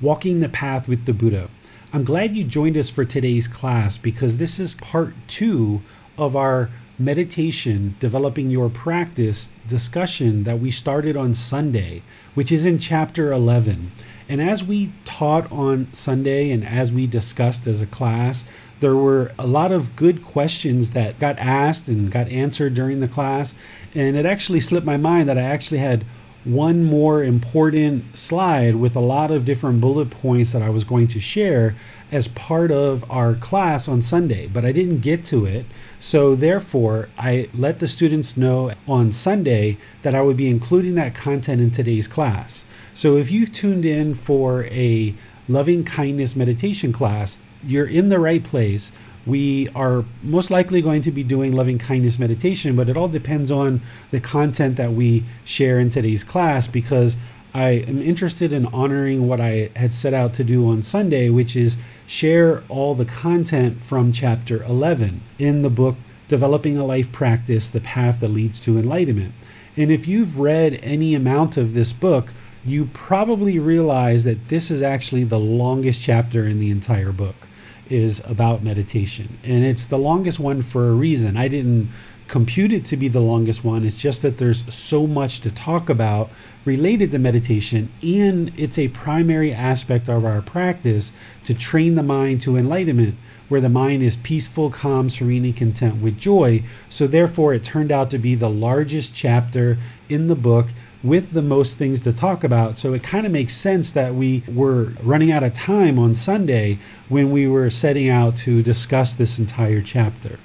Walking the Path with the Buddha. I'm glad you joined us for today's class because this is part two of our meditation, developing your practice discussion that we started on Sunday, which is in chapter 11. And as we taught on Sunday and as we discussed as a class, there were a lot of good questions that got asked and got answered during the class. And it actually slipped my mind that I actually had one more important slide with a lot of different bullet points that I was going to share as part of our class on Sunday, but I didn't get to it. So, therefore, I let the students know on Sunday that I would be including that content in today's class. So, if you've tuned in for a loving kindness meditation class, you're in the right place we are most likely going to be doing loving kindness meditation, but it all depends on the content that we share in today's class because I am interested in honoring what I had set out to do on Sunday, which is share all the content from chapter 11 in the book Developing a Life Practice The Path That Leads to Enlightenment. And if you've read any amount of this book, you probably realize that this is actually the longest chapter in the entire book is about meditation. And it's the longest one for a reason. I didn't compute it to be the longest one. It's just that there's so much to talk about related to meditation, and it's a primary aspect of our practice to train the mind to enlightenment, where the mind is peaceful, calm, serene, and content with joy. So, therefore, it turned out to be the largest chapter in the book with the most things to talk about. So it kind of makes sense that we were running out of time on Sunday when we were setting out to discuss this entire chapter.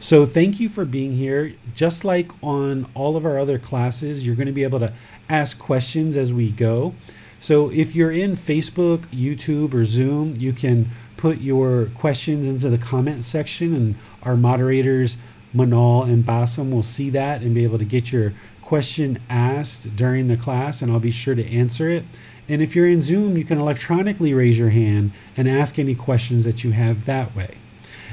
So thank you for being here. Just like on all of our other classes, you're going to be able to ask questions as we go. So if you're in Facebook, YouTube, or Zoom, you can put your questions into the comment section, and our moderators, Manal and Bassam, will see that and be able to get your question asked during the class, and I'll be sure to answer it. And if you're in Zoom, you can electronically raise your hand and ask any questions that you have that way.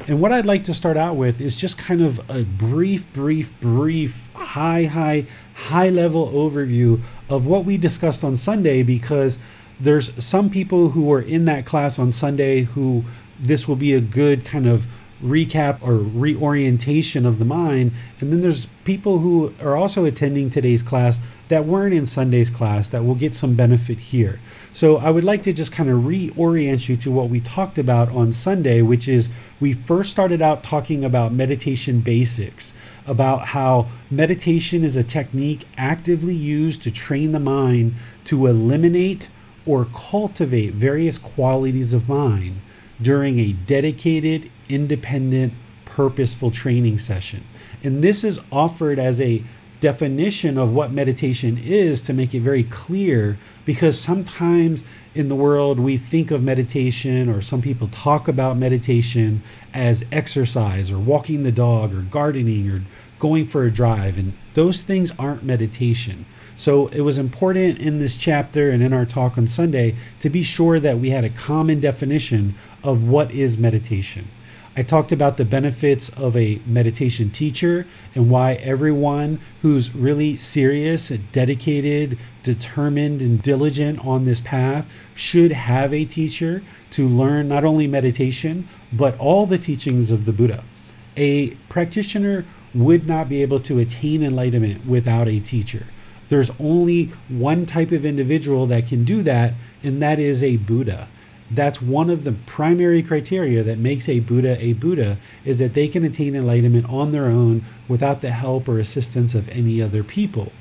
And what I'd like to start out with is just kind of a brief, brief, brief, high, high, high level overview of what we discussed on Sunday because there's some people who were in that class on Sunday who this will be a good kind of recap or reorientation of the mind. And then there's people who are also attending today's class that weren't in Sunday's class that will get some benefit here. So I would like to just kind of reorient you to what we talked about on Sunday, which is we first started out talking about meditation basics, about how meditation is a technique actively used to train the mind to eliminate or cultivate various qualities of mind during a dedicated, independent, purposeful training session. And this is offered as a definition of what meditation is to make it very clear because sometimes in the world we think of meditation or some people talk about meditation as exercise or walking the dog or gardening or going for a drive and those things aren't meditation so it was important in this chapter and in our talk on Sunday to be sure that we had a common definition of what is meditation. I talked about the benefits of a meditation teacher and why everyone who's really serious, dedicated, determined, and diligent on this path should have a teacher to learn not only meditation, but all the teachings of the Buddha. A practitioner would not be able to attain enlightenment without a teacher. There's only one type of individual that can do that, and that is a Buddha. that's one of the primary criteria that makes a Buddha a Buddha is that they can attain enlightenment on their own without the help or assistance of any other people.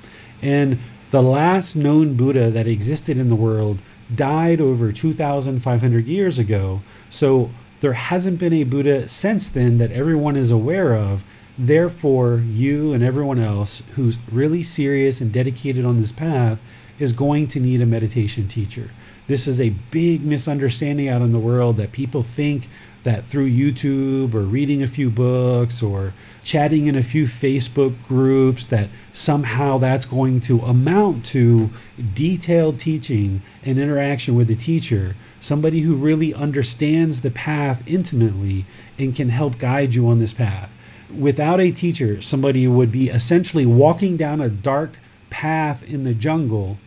And the last known Buddha that existed in the world died over 2,500 years ago. So there hasn't been a Buddha since then that everyone is aware of. Therefore, you and everyone else who's really serious and dedicated on this path is going to need a meditation teacher. This is a big misunderstanding out in the world that people think that through YouTube or reading a few books or chatting in a few Facebook groups that somehow that's going to amount to detailed teaching and interaction with the teacher, somebody who really understands the path intimately and can help guide you on this path. Without a teacher, somebody would be essentially walking down a dark path in the jungle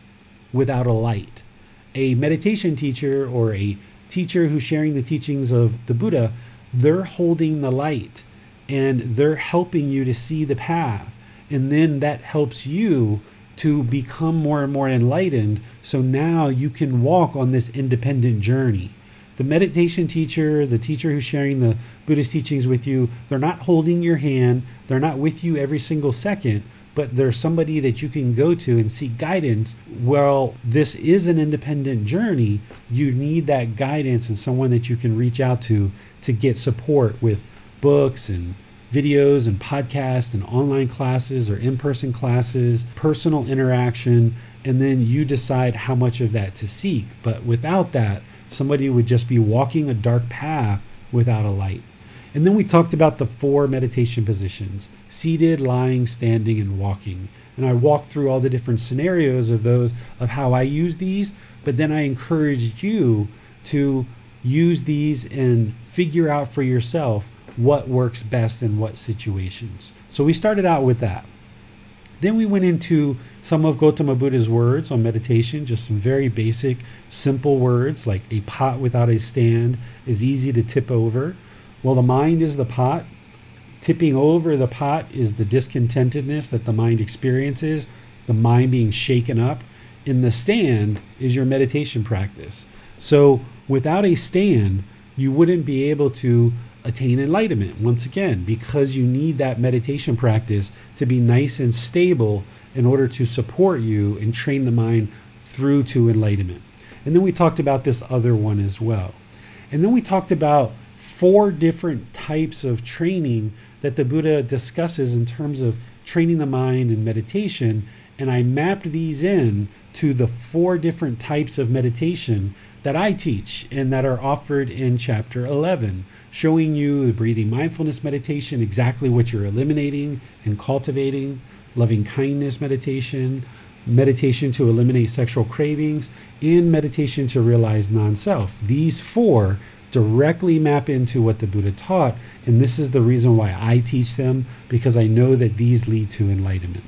without a light a meditation teacher or a teacher who's sharing the teachings of the Buddha, they're holding the light and they're helping you to see the path. And then that helps you to become more and more enlightened. So now you can walk on this independent journey. The meditation teacher, the teacher who's sharing the Buddhist teachings with you, they're not holding your hand, they're not with you every single second, but they're somebody that you can go to and seek guidance. Well, this is an independent journey. You need that guidance and someone that you can reach out to to get support with books and videos and podcasts and online classes or in person classes, personal interaction, and then you decide how much of that to seek. But without that, somebody would just be walking a dark path without a light. And then we talked about the four meditation positions seated, lying, standing, and walking. And I walked through all the different scenarios of those, of how I use these. But then I encouraged you to use these and figure out for yourself what works best in what situations. So we started out with that. Then we went into some of Gautama Buddha's words on meditation, just some very basic, simple words like a pot without a stand is easy to tip over. Well, the mind is the pot. Tipping over the pot is the discontentedness that the mind experiences, the mind being shaken up. In the stand is your meditation practice. So, without a stand, you wouldn't be able to attain enlightenment once again because you need that meditation practice to be nice and stable in order to support you and train the mind through to enlightenment. And then we talked about this other one as well. And then we talked about four different types of training that the Buddha discusses in terms of training the mind and meditation. And I mapped these in to the four different types of meditation that I teach and that are offered in chapter 11, showing you the breathing mindfulness meditation, exactly what you're eliminating and cultivating, loving kindness meditation, meditation to eliminate sexual cravings, and meditation to realize non self. These four directly map into what the Buddha taught. And this is the reason why I teach them, because I know that these lead to enlightenment.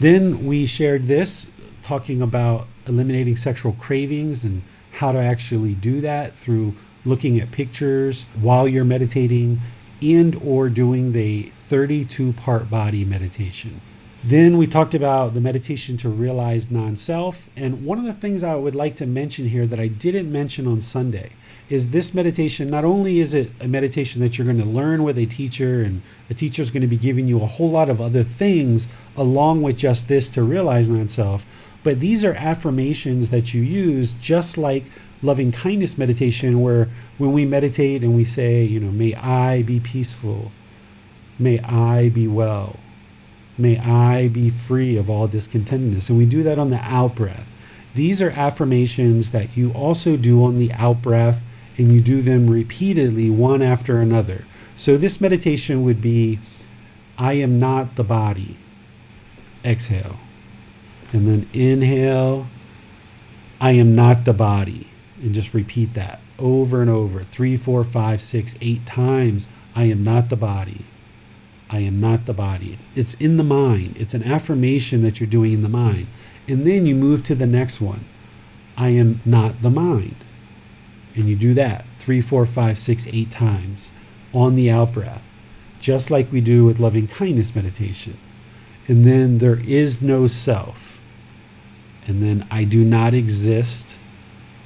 Then we shared this, talking about eliminating sexual cravings and how to actually do that through looking at pictures while you're meditating and or doing the 32 part body meditation. Then we talked about the meditation to realize non self. And one of the things I would like to mention here that I didn't mention on Sunday is this meditation. Not only is it a meditation that you're going to learn with a teacher, and a teacher is going to be giving you a whole lot of other things along with just this to realize non self, but these are affirmations that you use just like loving kindness meditation, where when we meditate and we say, you know, may I be peaceful, may I be well May I be free of all discontentedness. And we do that on the out breath. These are affirmations that you also do on the out breath, and you do them repeatedly, one after another. So this meditation would be I am not the body. Exhale. And then inhale, I am not the body. And just repeat that over and over three, four, five, six, eight times. I am not the body. I am not the body. It's in the mind. It's an affirmation that you're doing in the mind. And then you move to the next one. I am not the mind. And you do that three, four, five, six, eight times on the out breath, just like we do with loving kindness meditation. And then there is no self. And then I do not exist.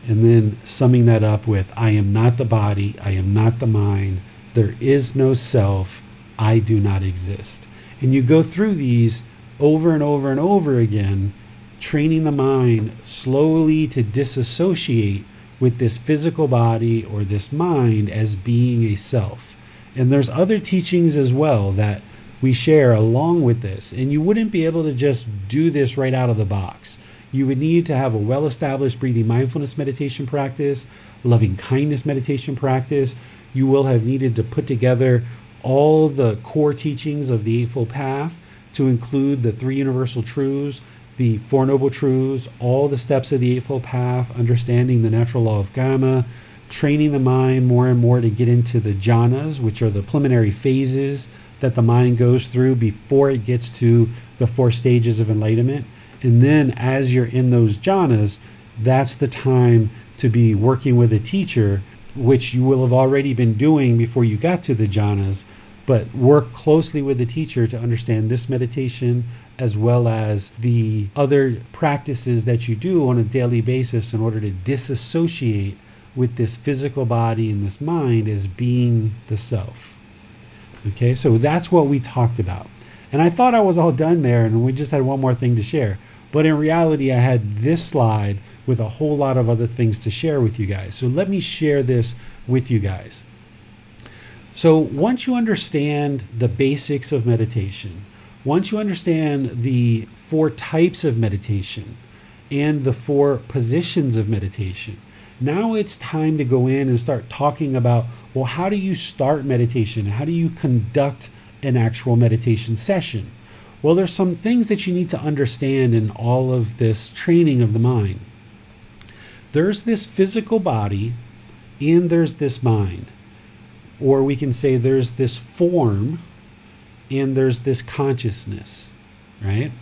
And then summing that up with I am not the body, I am not the mind, there is no self, I do not exist. And you go through these over and over and over again, training the mind slowly to disassociate with this physical body or this mind as being a self. And there's other teachings as well that we share along with this. And you wouldn't be able to just do this right out of the box. You would need to have a well established breathing mindfulness meditation practice, loving kindness meditation practice. You will have needed to put together all the core teachings of the Eightfold Path to include the three universal truths, the Four Noble Truths, all the steps of the Eightfold Path, understanding the natural law of karma, training the mind more and more to get into the jhanas, which are the preliminary phases that the mind goes through before it gets to the four stages of enlightenment. And then as you're in those jhanas, that's the time to be working with a teacher, which you will have already been doing before you got to the jhanas but work closely with the teacher to understand this meditation as well as the other practices that you do on a daily basis in order to disassociate with this physical body and this mind as being the self. Okay, so that's what we talked about. And I thought I was all done there and we just had one more thing to share. But in reality, I had this slide with a whole lot of other things to share with you guys. So let me share this with you guys. So once you understand the basics of meditation, once you understand the four types of meditation and the four positions of meditation, now it's time to go in and start talking about well, how do you start meditation? How do you conduct an actual meditation session? Well, there's some things that you need to understand in all of this training of the mind. There's this physical body and there's this mind. Or we can say there's this form and there's this consciousness, right?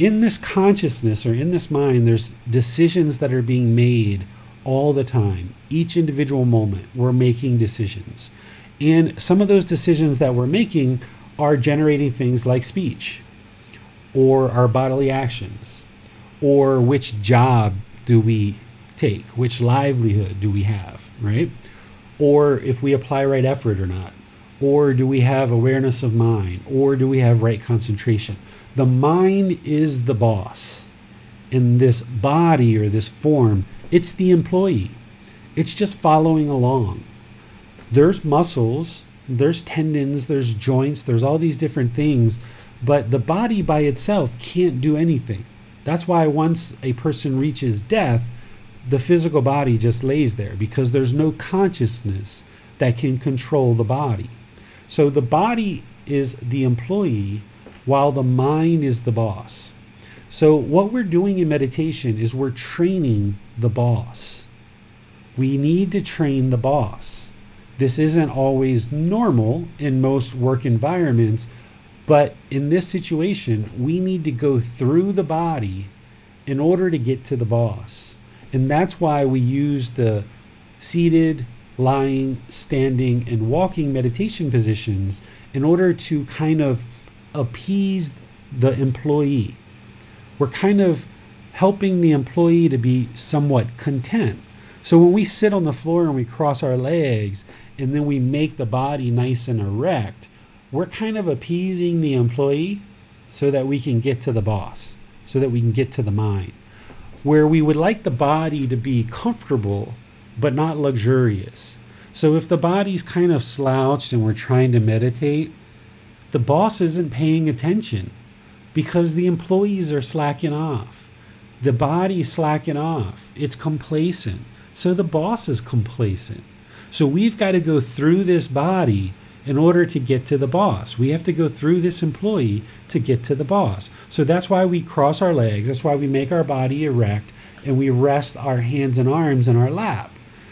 In this consciousness or in this mind, there's decisions that are being made all the time. Each individual moment, we're making decisions. And some of those decisions that we're making are generating things like speech or our bodily actions or which job do we take, which livelihood do we have, right? or if we apply right effort or not, or do we have awareness of mind, or do we have right concentration. The mind is the boss. In this body or this form, it's the employee. It's just following along. There's muscles, there's tendons, there's joints, there's all these different things, but the body by itself can't do anything. That's why once a person reaches death, the physical body just lays there because there's no consciousness that can control the body. So the body is the employee while the mind is the boss. So what we're doing in meditation is we're training the boss. We need to train the boss. This isn't always normal in most work environments, but in this situation, we need to go through the body in order to get to the boss. And that's why we use the seated, lying, standing, and walking meditation positions in order to kind of appease the employee. We're kind of helping the employee to be somewhat content. So when we sit on the floor and we cross our legs and then we make the body nice and erect, we're kind of appeasing the employee so that we can get to the boss, so that we can get to the mind where we would like the body to be comfortable but not luxurious. So if the body's kind of slouched and we're trying to meditate, the boss isn't paying attention because the employees are slacking off. The body's slacking off. It's complacent. So the boss is complacent. So we've got to go through this body in order to get to the boss. We have to go through this employee to get to the boss. So that's why we cross our legs. That's why we make our body erect and we rest our hands and arms in our lap.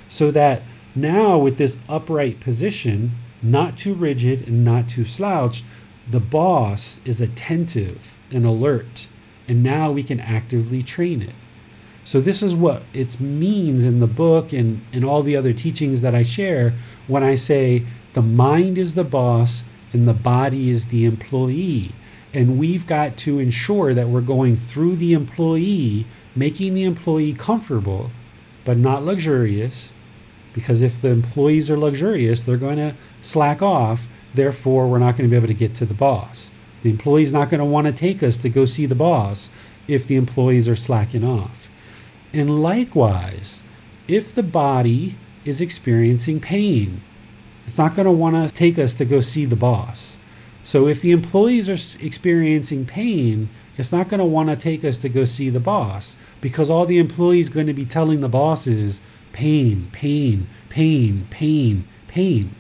So that now, with this upright position, not too rigid and not too slouched, the boss is attentive and alert. And now we can actively train it. So, this is what it means in the book and, and all the other teachings that I share when I say the mind is the boss and the body is the employee. And we've got to ensure that we're going through the employee, making the employee comfortable but not luxurious. Because if the employees are luxurious, they're going to slack off. Therefore, we're not going to be able to get to the boss. The employee's not going to want to take us to go see the boss if the employees are slacking off. And likewise, if the body is experiencing pain, it's not going to want to take us to go see the boss. So if the employees are experiencing pain, it's not going to want to take us to go see the boss because all the employees going to be telling the bosses pain, pain, pain, pain, pain.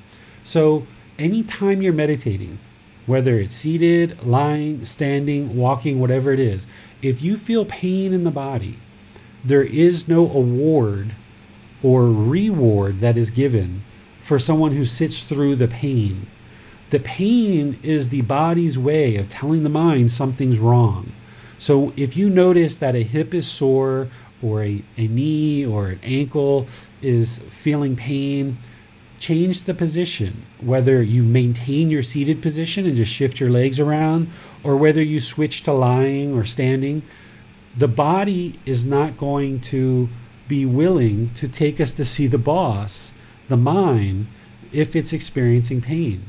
So anytime you're meditating, whether it's seated, lying, standing, walking, whatever it is, if you feel pain in the body, there is no award or reward that is given for someone who sits through the pain. The pain is the body's way of telling the mind something's wrong. So if you notice that a hip is sore or a, a knee or an ankle is feeling pain, change the position. Whether you maintain your seated position and just shift your legs around, or whether you switch to lying or standing, the body is not going to be willing to take us to see the boss the mind if it's experiencing pain.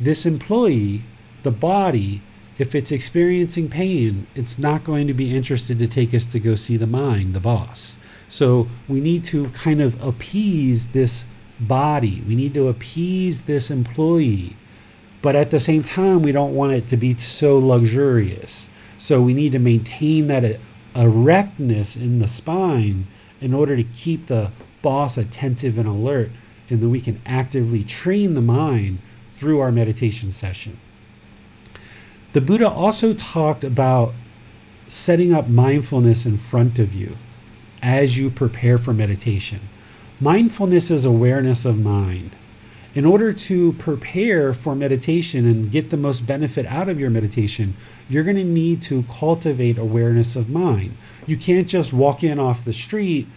This employee, the body, if it's experiencing pain, it's not going to be interested to take us to go see the mind, the boss. So we need to kind of appease this body. We need to appease this employee. But at the same time, we don't want it to be so luxurious. So we need to maintain that erectness in the spine in order to keep the boss attentive and alert and then we can actively train the mind through our meditation session. The Buddha also talked about setting up mindfulness in front of you as you prepare for meditation. Mindfulness is awareness of mind. In order to prepare for meditation and get the most benefit out of your meditation, you're going to need to cultivate awareness of mind. You can't just walk in off the street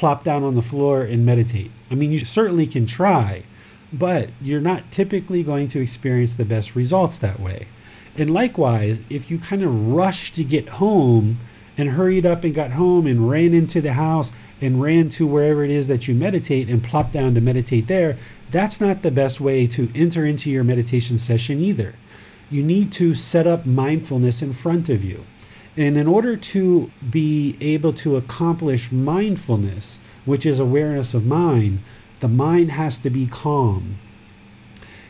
plop down on the floor and meditate. I mean, you certainly can try, but you're not typically going to experience the best results that way. And likewise, if you kind of rush to get home and hurried up and got home and ran into the house and ran to wherever it is that you meditate and plop down to meditate there, that's not the best way to enter into your meditation session either. You need to set up mindfulness in front of you. And in order to be able to accomplish mindfulness, which is awareness of mind, the mind has to be calm.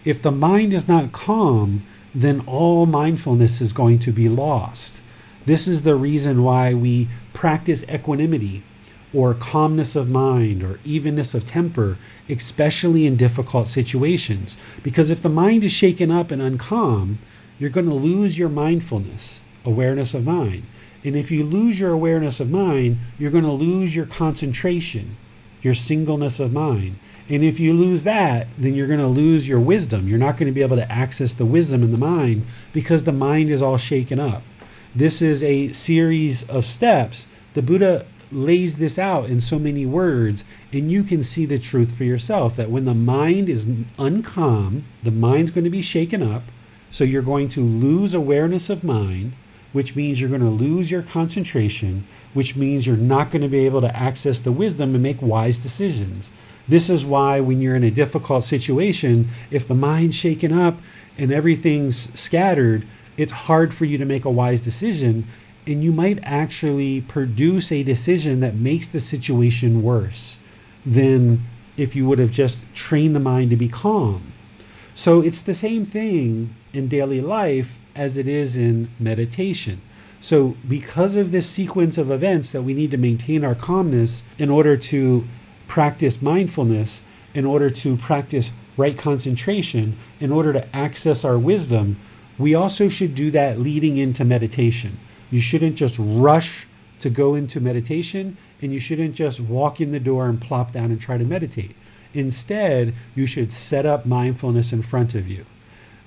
If the mind is not calm, then all mindfulness is going to be lost. This is the reason why we practice equanimity or calmness of mind or evenness of temper, especially in difficult situations. Because if the mind is shaken up and uncalm, you're going to lose your mindfulness awareness of mind. And if you lose your awareness of mind, you're going to lose your concentration, your singleness of mind. And if you lose that, then you're going to lose your wisdom. You're not going to be able to access the wisdom in the mind because the mind is all shaken up. This is a series of steps. The Buddha lays this out in so many words, and you can see the truth for yourself that when the mind is uncalm, the mind's going to be shaken up. So you're going to lose awareness of mind which means you're going to lose your concentration, which means you're not going to be able to access the wisdom and make wise decisions. This is why, when you're in a difficult situation, if the mind's shaken up and everything's scattered, it's hard for you to make a wise decision. And you might actually produce a decision that makes the situation worse than if you would have just trained the mind to be calm. So it's the same thing in daily life as it is in meditation. So, because of this sequence of events that we need to maintain our calmness in order to practice mindfulness, in order to practice right concentration, in order to access our wisdom, we also should do that leading into meditation. You shouldn't just rush to go into meditation, and you shouldn't just walk in the door and plop down and try to meditate. Instead, you should set up mindfulness in front of you.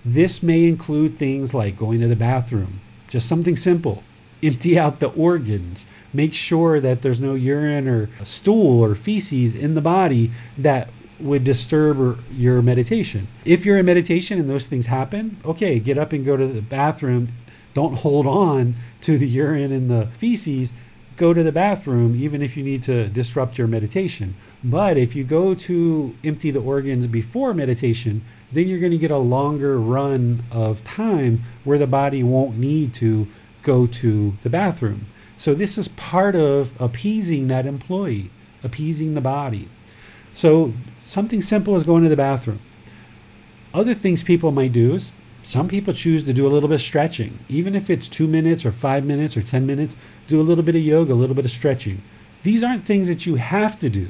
This may include things like going to the bathroom, just something simple. Empty out the organs. Make sure that there's no urine or stool or feces in the body that would disturb your meditation. If you're in meditation and those things happen, okay, get up and go to the bathroom. Don't hold on to the urine and the feces. go to the bathroom, even if you need to disrupt your meditation. But if you go to empty the organs before meditation, then you're going to get a longer run of time where the body won't need to go to the bathroom. So, this is part of appeasing that employee, appeasing the body. So, something simple is going to the bathroom. Other things people might do is some people choose to do a little bit of stretching, even if it's two minutes or five minutes or 10 minutes, do a little bit of yoga, a little bit of stretching. These aren't things that you have to do.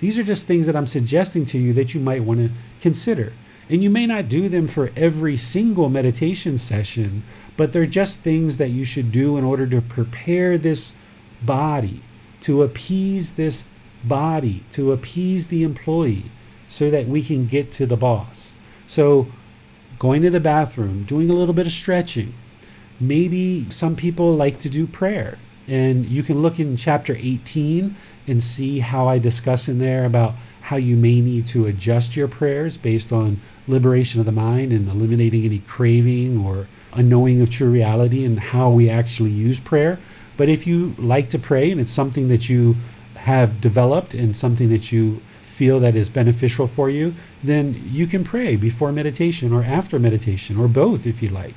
These are just things that I'm suggesting to you that you might want to consider. And you may not do them for every single meditation session, but they're just things that you should do in order to prepare this body, to appease this body, to appease the employee, so that we can get to the boss. So, going to the bathroom, doing a little bit of stretching. Maybe some people like to do prayer. And you can look in chapter 18 and see how I discuss in there about how you may need to adjust your prayers based on liberation of the mind and eliminating any craving or a knowing of true reality and how we actually use prayer. But if you like to pray and it's something that you have developed and something that you feel that is beneficial for you, then you can pray before meditation or after meditation or both if you like.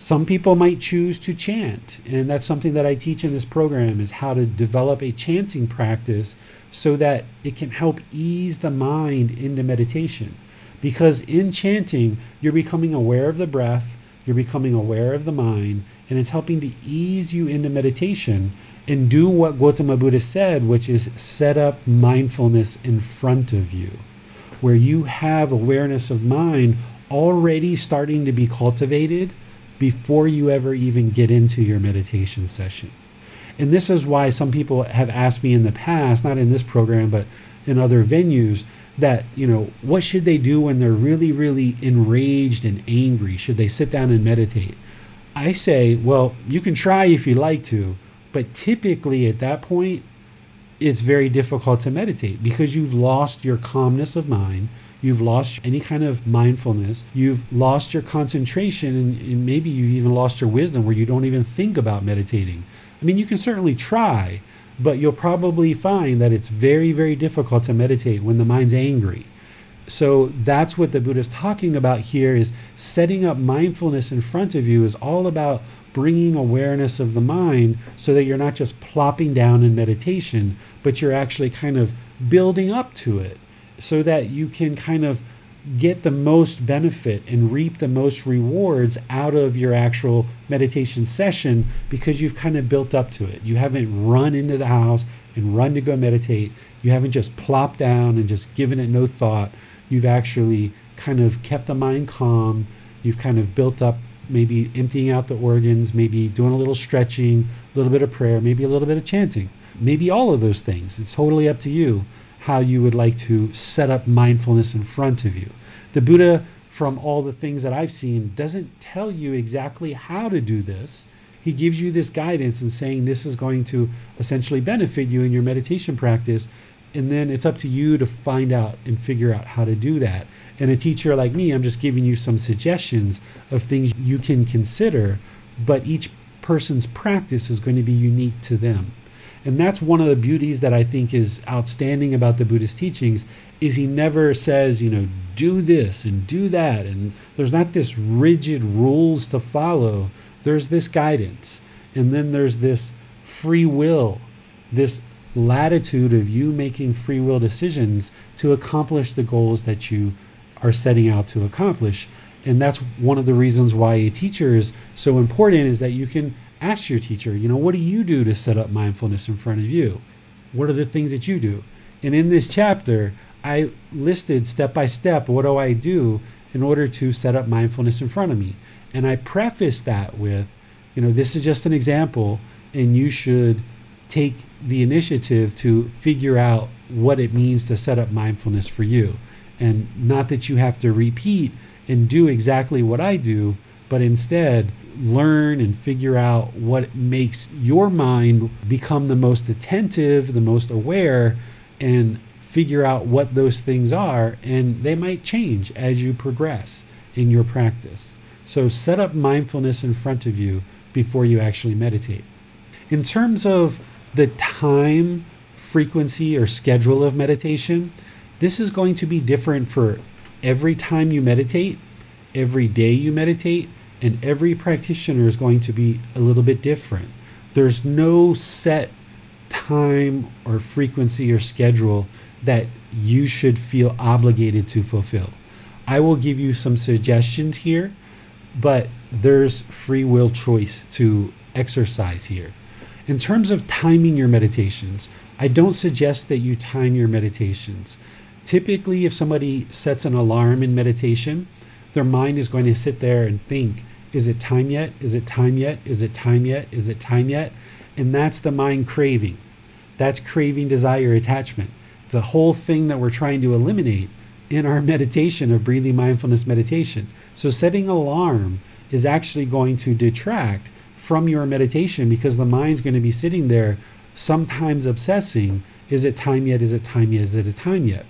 Some people might choose to chant, and that's something that I teach in this program is how to develop a chanting practice so that it can help ease the mind into meditation. Because in chanting, you're becoming aware of the breath, you're becoming aware of the mind, and it's helping to ease you into meditation and do what Gautama Buddha said, which is set up mindfulness in front of you, where you have awareness of mind already starting to be cultivated before you ever even get into your meditation session. And this is why some people have asked me in the past, not in this program, but in other venues, that, you know, what should they do when they're really, really enraged and angry? Should they sit down and meditate? I say, well, you can try if you like to, but typically at that point, it's very difficult to meditate because you've lost your calmness of mind. You've lost any kind of mindfulness. You've lost your concentration, and, maybe you've even lost your wisdom where you don't even think about meditating. I mean, you can certainly try, but you'll probably find that it's very, very difficult to meditate when the mind's angry. So that's what the Buddha's talking about here is setting up mindfulness in front of you is all about bringing awareness of the mind so that you're not just plopping down in meditation, but you're actually kind of building up to it so that you can kind of get the most benefit and reap the most rewards out of your actual meditation session because you've kind of built up to it. You haven't run into the house and run to go meditate. You haven't just plopped down and just given it no thought. You've actually kind of kept the mind calm. You've kind of built up maybe emptying out the organs, maybe doing a little stretching, a little bit of prayer, maybe a little bit of chanting, maybe all of those things. It's totally up to you how you would like to set up mindfulness in front of you. The Buddha, from all the things that I've seen, doesn't tell you exactly how to do this. He gives you this guidance and saying this is going to essentially benefit you in your meditation practice. And then it's up to you to find out and figure out how to do that. And a teacher like me, I'm just giving you some suggestions of things you can consider, but each person's practice is going to be unique to them. And that's one of the beauties that I think is outstanding about the Buddhist teachings is he never says, you know, do this and do that and there's not this rigid rules to follow. There's this guidance. And then there's this free will, this latitude of you making free will decisions to accomplish the goals that you are setting out to accomplish. And that's one of the reasons why a teacher is so important is that you can ask your teacher, you know, what do you do to set up mindfulness in front of you? What are the things that you do? And in this chapter, I listed step by step what do I do in order to set up mindfulness in front of me. And I preface that with, you know, this is just an example, and you should take the initiative to figure out what it means to set up mindfulness for you and not that you have to repeat and do exactly what I do, but instead learn and figure out what makes your mind become the most attentive, the most aware, and figure out what those things are. And they might change as you progress in your practice. So set up mindfulness in front of you before you actually meditate. In terms of the time, frequency, or schedule of meditation, this is going to be different for every time you meditate, every day you meditate, and every practitioner is going to be a little bit different. There's no set time or frequency or schedule that you should feel obligated to fulfill. I will give you some suggestions here, but there's free will choice to exercise here. In terms of timing your meditations, I don't suggest that you time your meditations. Typically, if somebody sets an alarm in meditation, their mind is going to sit there and think, is it time yet? Is it time yet? Is it time yet? Is it time yet? And that's the mind craving. That's craving, desire, attachment. The whole thing that we're trying to eliminate in our meditation of breathing mindfulness meditation. So, setting alarm is actually going to detract from your meditation because the mind's going to be sitting there sometimes obsessing is it time yet? Is it time yet? Is it a time yet?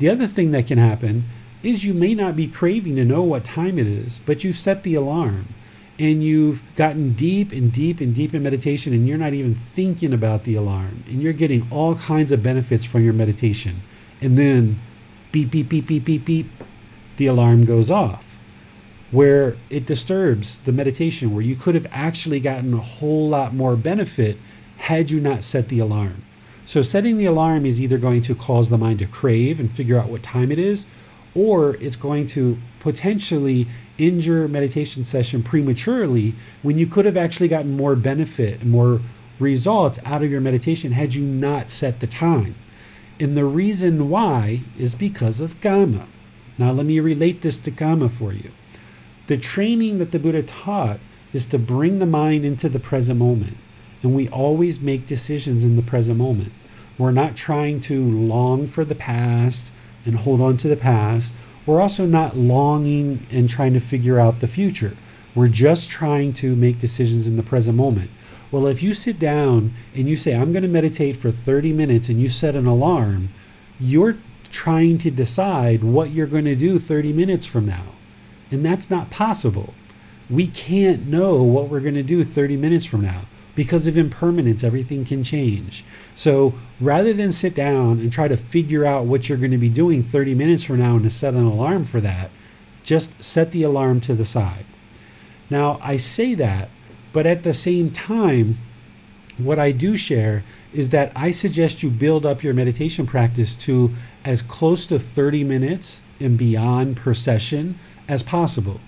The other thing that can happen is you may not be craving to know what time it is, but you've set the alarm and you've gotten deep and deep and deep in meditation and you're not even thinking about the alarm and you're getting all kinds of benefits from your meditation. And then beep, beep, beep, beep, beep, beep, the alarm goes off where it disturbs the meditation, where you could have actually gotten a whole lot more benefit had you not set the alarm. So, setting the alarm is either going to cause the mind to crave and figure out what time it is, or it's going to potentially your meditation session prematurely when you could have actually gotten more benefit and more results out of your meditation had you not set the time. And the reason why is because of Kamma. Now, let me relate this to Kamma for you. The training that the Buddha taught is to bring the mind into the present moment. And we always make decisions in the present moment. We're not trying to long for the past and hold on to the past. We're also not longing and trying to figure out the future. We're just trying to make decisions in the present moment. Well, if you sit down and you say, I'm going to meditate for 30 minutes and you set an alarm, you're trying to decide what you're going to do 30 minutes from now. And that's not possible. We can't know what we're going to do 30 minutes from now because of impermanence, everything can change. So rather than sit down and try to figure out what you're going to be doing 30 minutes from now and to set an alarm for that, just set the alarm to the side. Now, I say that, but at the same time, what I do share is that I suggest you build up your meditation practice to as close to 30 minutes and beyond per session as possible.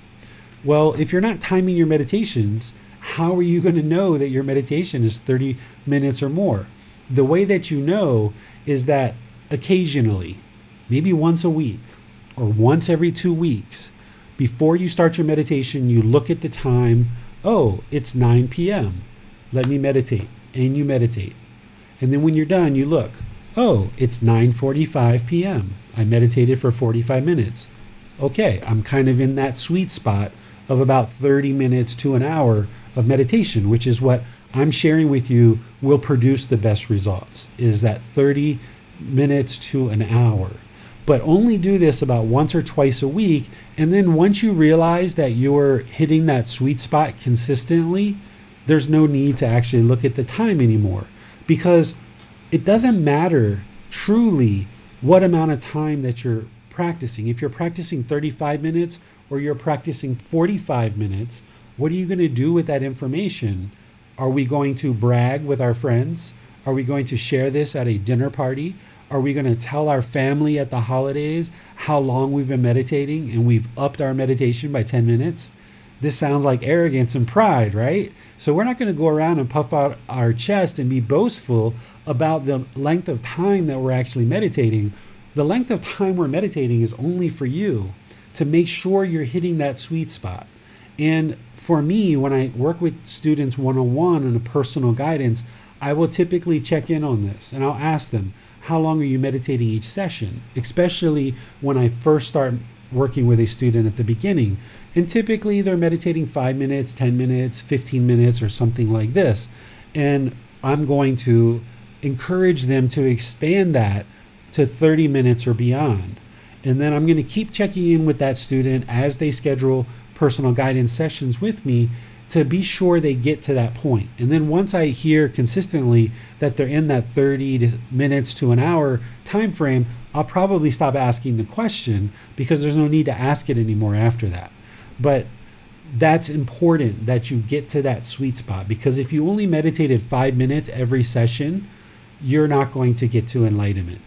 Well, if you're not timing your meditations, how are you going to know that your meditation is 30 minutes or more? The way that you know is that occasionally, maybe once a week or once every two weeks, before you start your meditation, you look at the time. Oh, it's 9 p.m. Let me meditate. And you meditate. And then when you're done, you look. Oh, it's 9:45 p.m. I meditated for 45 minutes. Okay, I'm kind of in that sweet spot of about 30 minutes to an hour of meditation, which is what I'm sharing with you will produce the best results, is that 30 minutes to an hour. But only do this about once or twice a week. And then once you realize that you're hitting that sweet spot consistently, there's no need to actually look at the time anymore because it doesn't matter truly what amount of time that you're practicing. If you're practicing 35 minutes or you're practicing 45 minutes, what are you going to do with that information? Are we going to brag with our friends? Are we going to share this at a dinner party? Are we going to tell our family at the holidays how long we've been meditating and we've upped our meditation by 10 minutes? This sounds like arrogance and pride, right? So we're not going to go around and puff out our chest and be boastful about the length of time that we're actually meditating. The length of time we're meditating is only for you to make sure you're hitting that sweet spot. And for me, when I work with students one on one in a personal guidance, I will typically check in on this and I'll ask them, How long are you meditating each session? Especially when I first start working with a student at the beginning. And typically they're meditating five minutes, 10 minutes, 15 minutes, or something like this. And I'm going to encourage them to expand that to 30 minutes or beyond. And then I'm going to keep checking in with that student as they schedule personal guidance sessions with me to be sure they get to that point. And then once I hear consistently that they're in that 30 to minutes to an hour time frame, I'll probably stop asking the question because there's no need to ask it anymore after that. But that's important that you get to that sweet spot because if you only meditated 5 minutes every session, you're not going to get to enlightenment.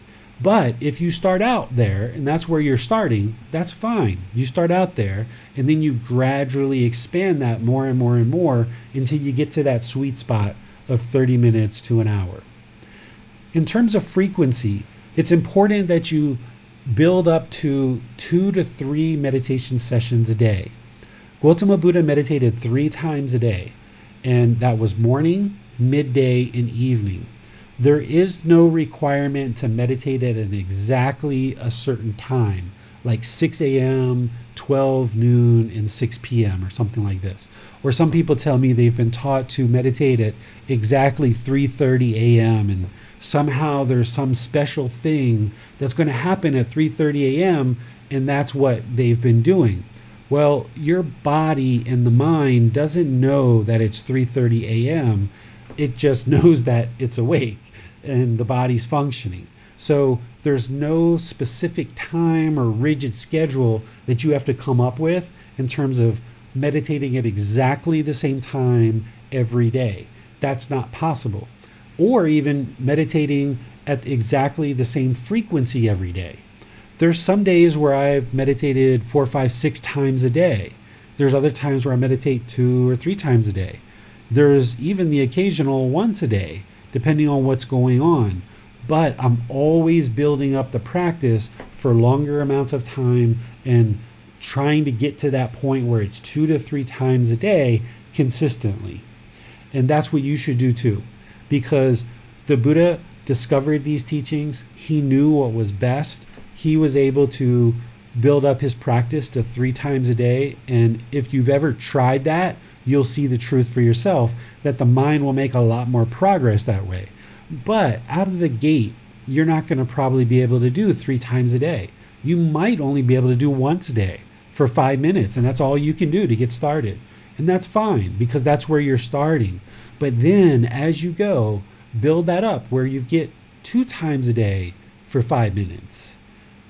But if you start out there and that's where you're starting, that's fine. You start out there and then you gradually expand that more and more and more until you get to that sweet spot of 30 minutes to an hour. In terms of frequency, it's important that you build up to two to three meditation sessions a day. Gautama Buddha meditated three times a day, and that was morning, midday, and evening. There is no requirement to meditate at an exactly a certain time, like 6 a.m., 12 noon, and 6 p.m., or something like this. Or some people tell me they've been taught to meditate at exactly 3:30 a.m. and somehow there's some special thing that's going to happen at 3:30 a.m. and that's what they've been doing. Well, your body and the mind doesn't know that it's 3:30 a.m. It just knows that it's awake and the body's functioning. So there's no specific time or rigid schedule that you have to come up with in terms of meditating at exactly the same time every day. That's not possible. Or even meditating at exactly the same frequency every day. There's some days where I've meditated four, five, six times a day. There's other times where I meditate two or three times a day. There's even the occasional once a day depending on what's going on. But I'm always building up the practice for longer amounts of time and trying to get to that point where it's two to three times a day consistently. And that's what you should do too. Because the Buddha discovered these teachings, he knew what was best. He was able to build up his practice to three times a day. And if you've ever tried that, you'll see the truth for yourself that the mind will make a lot more progress that way. But out of the gate, you're not going to probably be able to do three times a day. You might only be able to do once a day for five minutes, and that's all you can do to get started. And that's fine because that's where you're starting. But then as you go, build that up where you get two times a day for five minutes.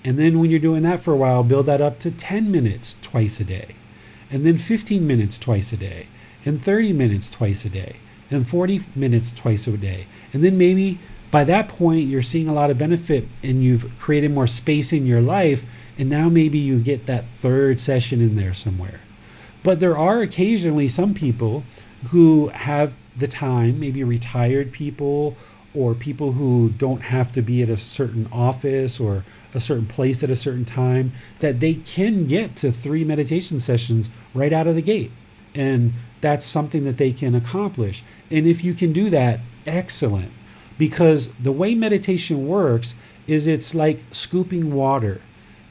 And then when you're doing that for a while, build that up to 10 minutes twice a day and then 15 minutes twice a day, and 30 minutes twice a day, and 40 minutes twice a day. And then maybe by that point, you're seeing a lot of benefit and you've created more space in your life. And now maybe you get that third session in there somewhere. But there are occasionally some people who have the time, maybe retired people or people who don't have to be at a certain office or a certain place at a certain time, that they can get to three meditation sessions right out of the gate. And that's something that they can accomplish. And if you can do that, excellent. Because the way meditation works is it's like scooping water.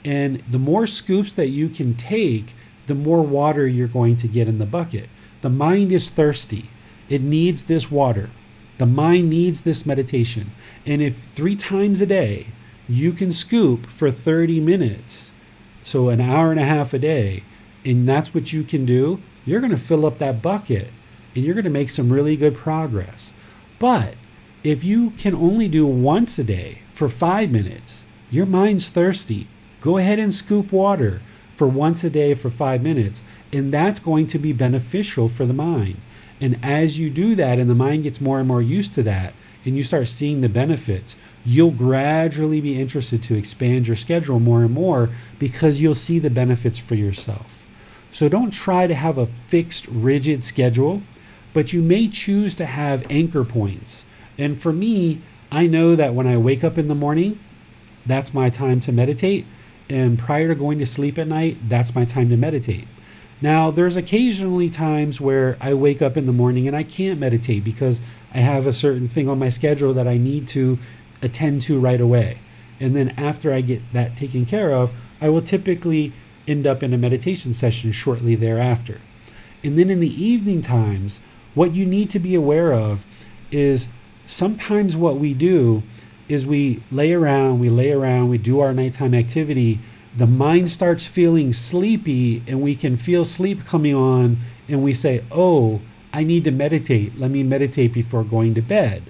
And the more scoops that you can take, the more water you're going to get in the bucket. The mind is thirsty, it needs this water. The mind needs this meditation. And if three times a day you can scoop for 30 minutes, so an hour and a half a day, and that's what you can do, you're going to fill up that bucket and you're going to make some really good progress. But if you can only do once a day for five minutes, your mind's thirsty. Go ahead and scoop water for once a day for five minutes, and that's going to be beneficial for the mind. And as you do that, and the mind gets more and more used to that, and you start seeing the benefits, you'll gradually be interested to expand your schedule more and more because you'll see the benefits for yourself. So don't try to have a fixed, rigid schedule, but you may choose to have anchor points. And for me, I know that when I wake up in the morning, that's my time to meditate. And prior to going to sleep at night, that's my time to meditate. Now, there's occasionally times where I wake up in the morning and I can't meditate because I have a certain thing on my schedule that I need to attend to right away. And then after I get that taken care of, I will typically end up in a meditation session shortly thereafter. And then in the evening times, what you need to be aware of is sometimes what we do is we lay around, we lay around, we do our nighttime activity, the mind starts feeling sleepy and we can feel sleep coming on and we say, "Oh, I need to meditate. Let me meditate before going to bed."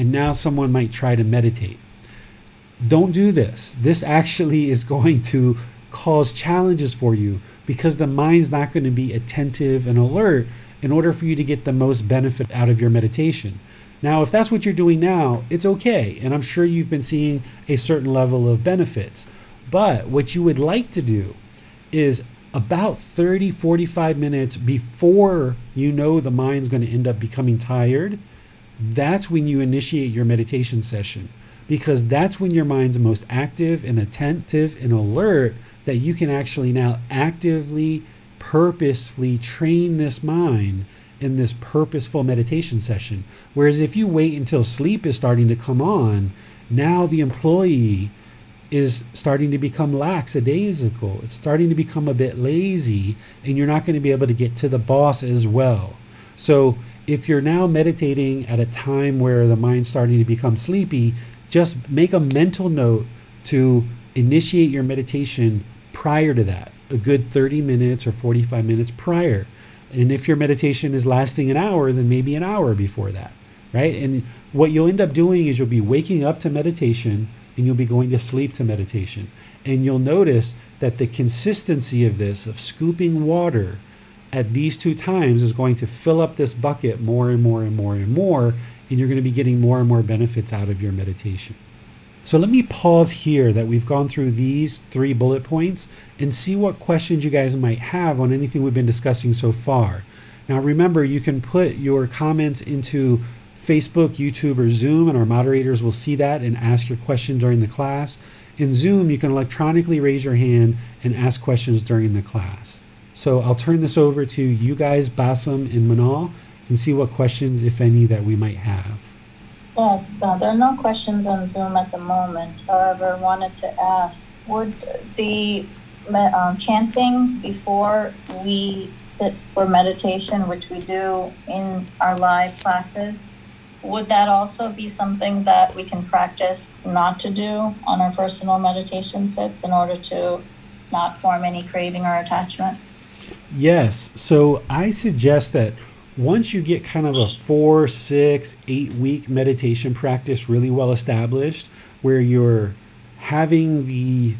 And now someone might try to meditate. Don't do this. This actually is going to cause challenges for you because the mind's not going to be attentive and alert in order for you to get the most benefit out of your meditation. Now, if that's what you're doing now, it's okay. And I'm sure you've been seeing a certain level of benefits. But what you would like to do is about 30, 45 minutes before you know the mind's going to end up becoming tired, that's when you initiate your meditation session because that's when your mind's most active and attentive and alert that you can actually now actively, purposefully train this mind in this purposeful meditation session. Whereas if you wait until sleep is starting to come on, now the employee is starting to become lackadaisical. It's starting to become a bit lazy, and you're not going to be able to get to the boss as well. So, if you're now meditating at a time where the mind's starting to become sleepy, just make a mental note to initiate your meditation prior to that, a good 30 minutes or 45 minutes prior. And if your meditation is lasting an hour, then maybe an hour before that, right? And what you'll end up doing is you'll be waking up to meditation and you'll be going to sleep to meditation. And you'll notice that the consistency of this, of scooping water at these two times, is going to fill up this bucket more and more and more and more. And you're going to be getting more and more benefits out of your meditation. So let me pause here that we've gone through these three bullet points and see what questions you guys might have on anything we've been discussing so far. Now, remember, you can put your comments into Facebook, YouTube, or Zoom, and our moderators will see that and ask your question during the class. In Zoom, you can electronically raise your hand and ask questions during the class. So I'll turn this over to you guys, Bassam and Manal, and see what questions, if any, that we might have. Yes, uh, there are no questions on Zoom at the moment. However, wanted to ask, would the um, chanting before we sit for meditation, which we do in our live classes, would that also be something that we can practice not to do on our personal meditation sits in order to not form any craving or attachment? Yes. So I suggest that once you get kind of a four, six, eight week meditation practice really well established, where you're having the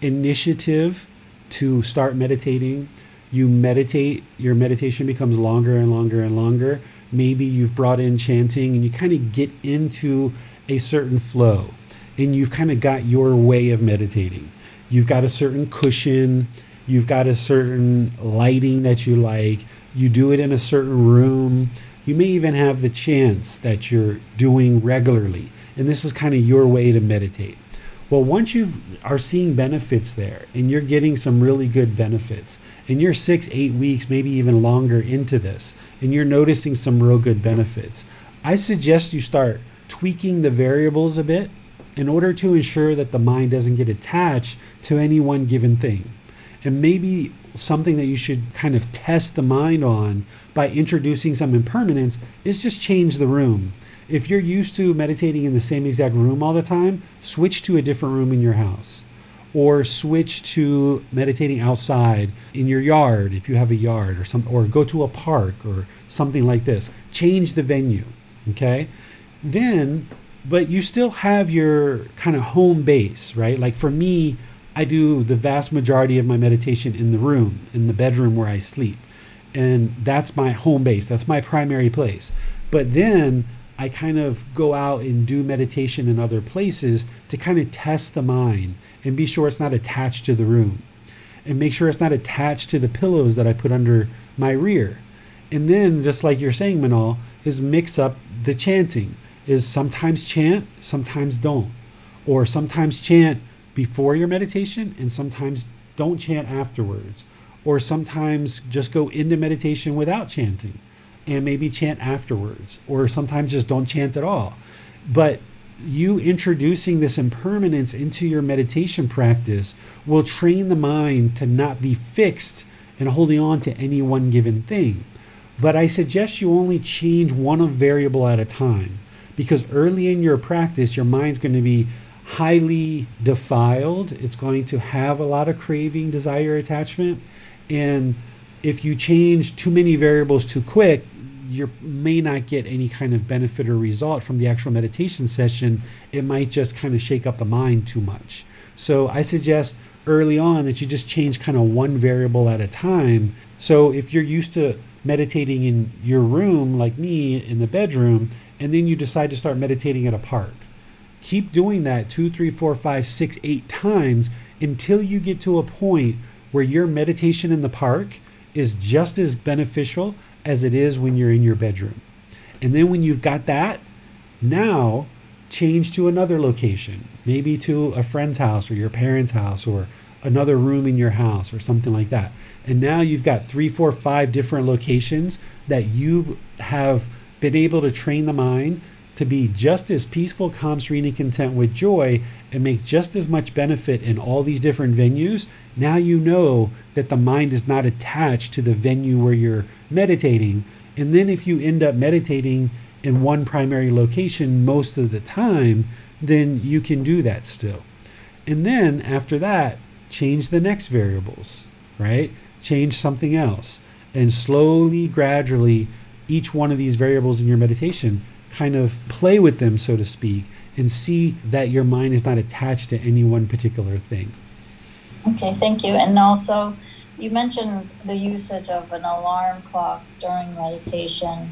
initiative to start meditating, you meditate, your meditation becomes longer and longer and longer. Maybe you've brought in chanting and you kind of get into a certain flow and you've kind of got your way of meditating. You've got a certain cushion, you've got a certain lighting that you like, you do it in a certain room. You may even have the chants that you're doing regularly. And this is kind of your way to meditate. Well, once you are seeing benefits there and you're getting some really good benefits, and you're six, eight weeks, maybe even longer into this, and you're noticing some real good benefits, I suggest you start tweaking the variables a bit in order to ensure that the mind doesn't get attached to any one given thing. And maybe something that you should kind of test the mind on by introducing some impermanence is just change the room. If you're used to meditating in the same exact room all the time, switch to a different room in your house. Or switch to meditating outside in your yard if you have a yard or some or go to a park or something like this. Change the venue. Okay? Then but you still have your kind of home base, right? Like for me, I do the vast majority of my meditation in the room, in the bedroom where I sleep. And that's my home base, that's my primary place. But then I kind of go out and do meditation in other places to kind of test the mind and be sure it's not attached to the room. And make sure it's not attached to the pillows that I put under my rear. And then, just like you're saying, Manal, is mix up the chanting. Is sometimes chant, sometimes don't. Or sometimes chant before your meditation and sometimes don't chant afterwards. Or sometimes just go into meditation without chanting and maybe chant afterwards. Or sometimes just don't chant at all. But you introducing this impermanence into your meditation practice will train the mind to not be fixed and holding on to any one given thing. But i suggest you only change one variable at a time because early in your practice your mind's going to be highly defiled, it's going to have a lot of craving, desire, attachment. And if you change too many variables too quick, you may not get any kind of benefit or result from the actual meditation session. It might just kind of shake up the mind too much. So I suggest early on that you just change kind of one variable at a time. So if you're used to meditating in your room, like me in the bedroom, and then you decide to start meditating at a park, keep doing that two, three, four, five, six, eight times until you get to a point where your meditation in the park is just as beneficial as it is when you're in your bedroom. And then when you've got that, now change to another location, maybe to a friend's house or your parents' house or another room in your house or something like that. And now you've got three, four, five different locations that you have been able to train the mind to be just as peaceful, calm, serene, and content with joy and make just as much benefit in all these different venues. Now you know that the mind is not attached to the venue where you're meditating. And then if you end up meditating in one primary location most of the time, then you can do that still. And then after that, change the next variables, right? Change something else. And slowly, gradually, each one of these variables in your meditation, kind of play with them, so to speak, and see that your mind is not attached to any one particular thing. Okay, thank you. And also, you mentioned the usage of an alarm clock during meditation.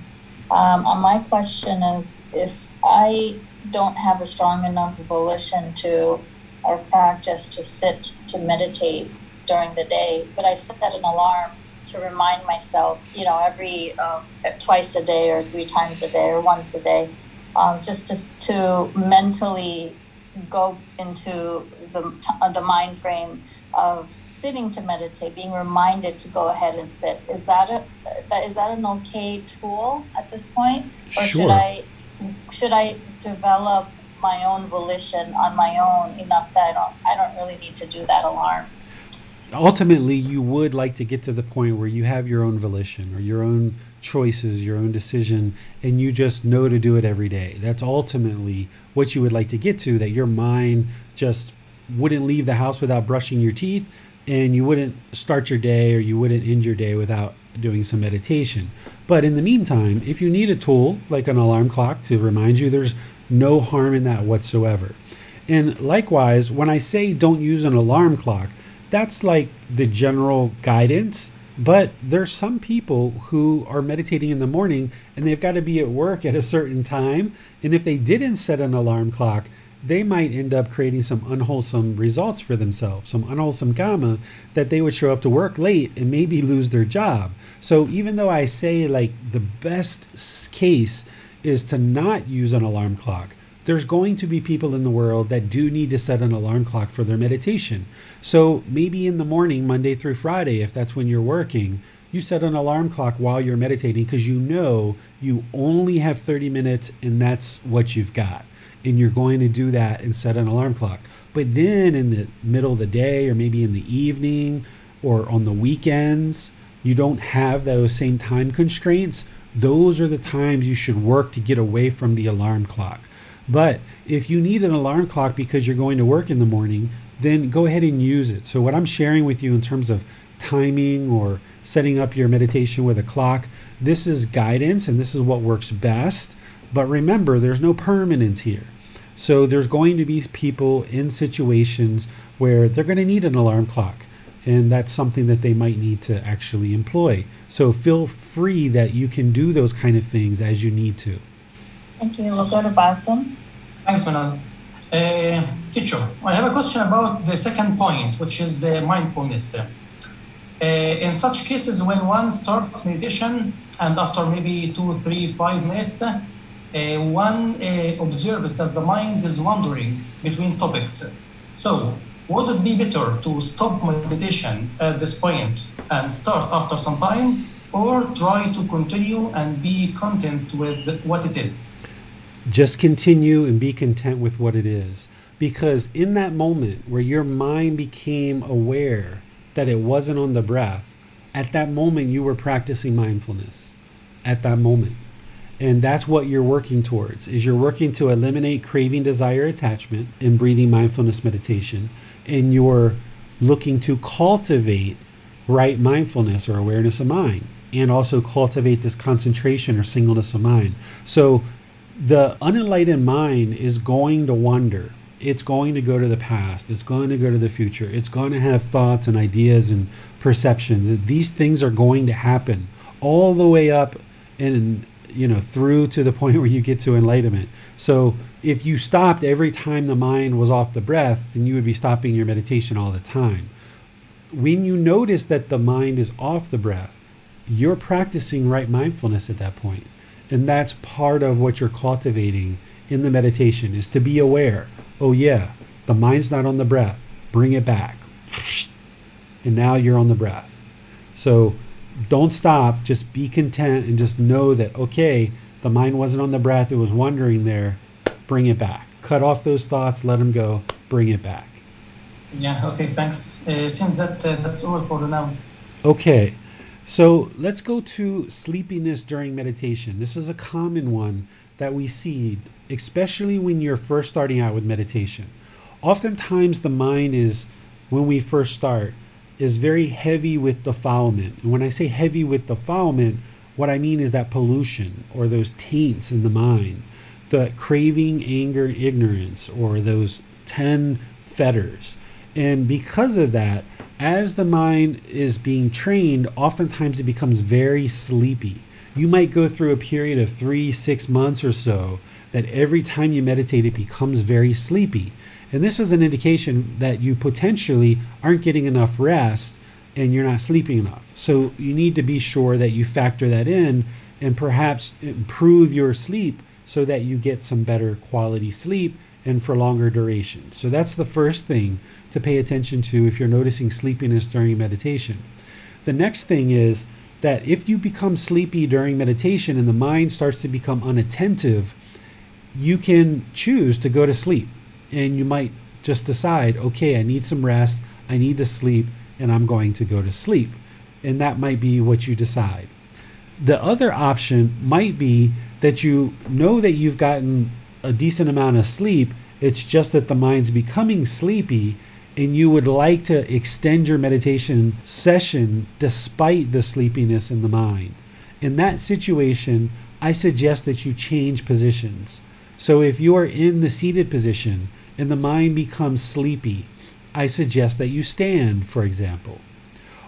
Um, my question is if I don't have a strong enough volition to or practice to sit to meditate during the day, but I set an alarm to remind myself, you know, every uh, twice a day or three times a day or once a day, um, just to, to mentally go into the, the mind frame of sitting to meditate, being reminded to go ahead and sit. Is that a is that an okay tool at this point, or sure. should I should I develop my own volition on my own enough that I don't I don't really need to do that alarm? Ultimately, you would like to get to the point where you have your own volition or your own choices, your own decision, and you just know to do it every day. That's ultimately what you would like to get to, that your mind just wouldn't leave the house without brushing your teeth and you wouldn't start your day or you wouldn't end your day without doing some meditation. But in the meantime, if you need a tool like an alarm clock to remind you, there's no harm in that whatsoever. And likewise, when I say don't use an alarm clock, that's like the general guidance. But there's some people who are meditating in the morning and they've got to be at work at a certain time. And if they didn't set an alarm clock, they might end up creating some unwholesome results for themselves, some unwholesome karma that they would show up to work late and maybe lose their job. So even though I say like the best case is to not use an alarm clock, there's going to be people in the world that do need to set an alarm clock for their meditation. So maybe in the morning, Monday through Friday, if that's when you're working, you set an alarm clock while you're meditating because you know you only have 30 minutes and that's what you've got and you're going to do that and set an alarm clock. But then in the middle of the day or maybe in the evening or on the weekends, you don't have those same time constraints. Those are the times you should work to get away from the alarm clock. But if you need an alarm clock because you're going to work in the morning, then go ahead and use it. So, what I'm sharing with you in terms of timing or setting up your meditation with a clock, this is guidance and this is what works best. But remember, there's no permanence here. So there's going to be people in situations where they're going to need an alarm clock. And that's something that they might need to actually employ. So feel free that you can do those kind of things as you need to. Thank you. We'll go to Basim. Thanks, Manal. Uh, teacher, I have a question about the second point, which is uh, mindfulness. Uh, in such cases, when one starts meditation and after maybe two, three, five minutes, uh, one uh, observes that the mind is wandering between topics. So, would it be better to stop meditation at this point and start after some time, or try to continue and be content with what it is? Just continue and be content with what it is. Because in that moment where your mind became aware that it wasn't on the breath, at that moment you were practicing mindfulness. At that moment. and that's what you're working towards is you're working to eliminate craving desire attachment in breathing mindfulness meditation and you're looking to cultivate right mindfulness or awareness of mind and also cultivate this concentration or singleness of mind so the unenlightened mind is going to wander. It's going to go to the past. It's going to go to the future. It's going to have thoughts and ideas and perceptions. These things are going to happen all the way up and you know through to the point where you get to enlightenment. So if you stopped every time the mind was off the breath then you would be stopping your meditation all the time. When you notice that the mind is off the breath you're practicing right mindfulness at that point and that's part of what you're cultivating in the meditation is to be aware oh yeah the mind's not on the breath bring it back and now you're on the breath so don't stop. Just be content and just know that, okay, the mind wasn't on the breath, it was wandering there. Bring it back. Cut off those thoughts, let them go, bring it back. Yeah, okay, thanks. Uh, seems that uh, that's all for now. Okay, so let's go to sleepiness during meditation. This is a common one that we see, especially when you're first starting out with meditation. Oftentimes, the mind is, when we first start, is very heavy with defilement. And when I say heavy with defilement, what I mean is that pollution or those taints in the mind, the craving, anger, ignorance, or those 10 fetters. And because of that, as the mind is being trained, oftentimes it becomes very sleepy. You might go through a period of three, six months or so that every time you meditate, it becomes very sleepy. And this is an indication that you potentially aren't getting enough rest and you're not sleeping enough. So you need to be sure that you factor that in and perhaps improve your sleep so that you get some better quality sleep and for longer duration. So that's the first thing to pay attention to if you're noticing sleepiness during meditation. The next thing is that if you become sleepy during meditation and the mind starts to become unattentive, you can choose to go to sleep and you might just decide, okay, I need some rest, I need to sleep, and I'm going to go to sleep. And that might be what you decide. The other option might be that you know that you've gotten a decent amount of sleep, it's just that the mind's becoming sleepy and you would like to extend your meditation session despite the sleepiness in the mind. In that situation, I suggest that you change positions. So if you are in the seated position, and the mind becomes sleepy, I suggest that you stand, for example.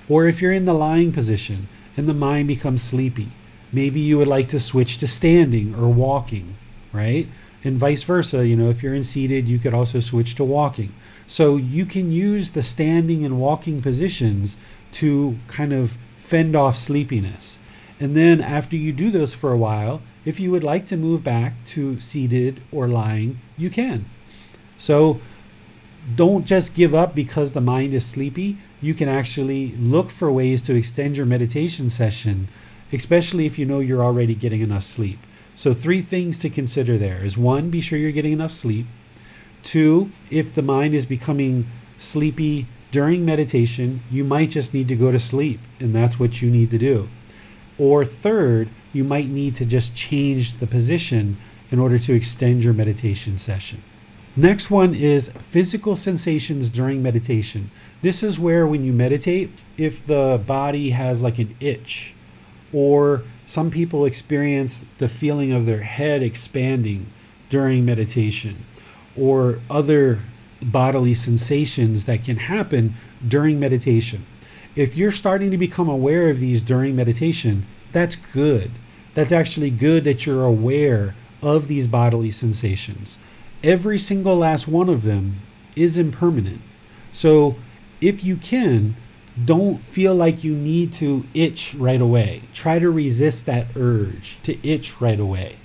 Or if you're in the lying position and the mind becomes sleepy, maybe you would like to switch to standing or walking, right? And vice versa, you know, if you're in seated, you could also switch to walking. So you can use the standing and walking positions to kind of fend off sleepiness. And then after you do those for a while, if you would like to move back to seated or lying, you can. So don't just give up because the mind is sleepy. You can actually look for ways to extend your meditation session, especially if you know you're already getting enough sleep. So, three things to consider there is one, be sure you're getting enough sleep. Two, if the mind is becoming sleepy during meditation, you might just need to go to sleep, and that's what you need to do. Or third, you might need to just change the position in order to extend your meditation session. Next one is physical sensations during meditation. This is where, when you meditate, if the body has like an itch, or some people experience the feeling of their head expanding during meditation, or other bodily sensations that can happen during meditation. If you're starting to become aware of these during meditation, that's good. That's actually good that you're aware of these bodily sensations every single last one of them is impermanent. So if you can, don't feel like you need to itch right away. Try to resist that urge to itch right away.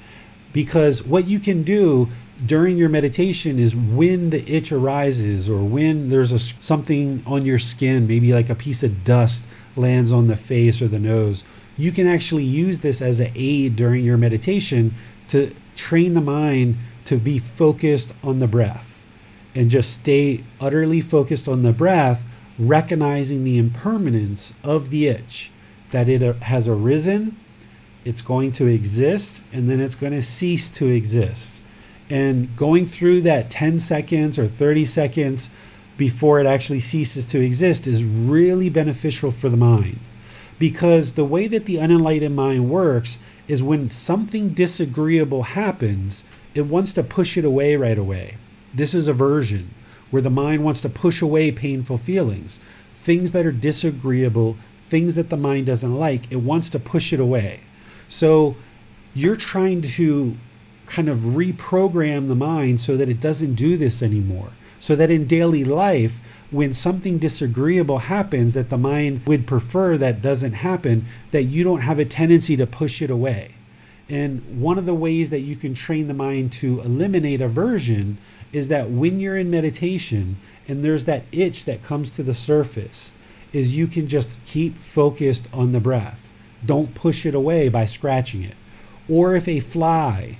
Because what you can do during your meditation is when the itch arises or when there's a, something on your skin, maybe like a piece of dust lands on the face or the nose, you can actually use this as an aid during your meditation to train the mind to be focused on the breath and just stay utterly focused on the breath, recognizing the impermanence of the itch, that it uh, has arisen it's going to exist and then it's going to cease to exist. And going through that 10 seconds or 30 seconds before it actually ceases to exist is really beneficial for the mind. Because the way that the unenlightened mind works is when something disagreeable happens, it wants to push it away right away. This is aversion, where the mind wants to push away painful feelings, things that are disagreeable, things that the mind doesn't like, it wants to push it away. So you're trying to kind of reprogram the mind so that it doesn't do this anymore. So that in daily life, when something disagreeable happens that the mind would prefer that doesn't happen, that you don't have a tendency to push it away. And one of the ways that you can train the mind to eliminate aversion is that when you're in meditation and there's that itch that comes to the surface, is you can just keep focused on the breath. Don't push it away by scratching it. Or if a fly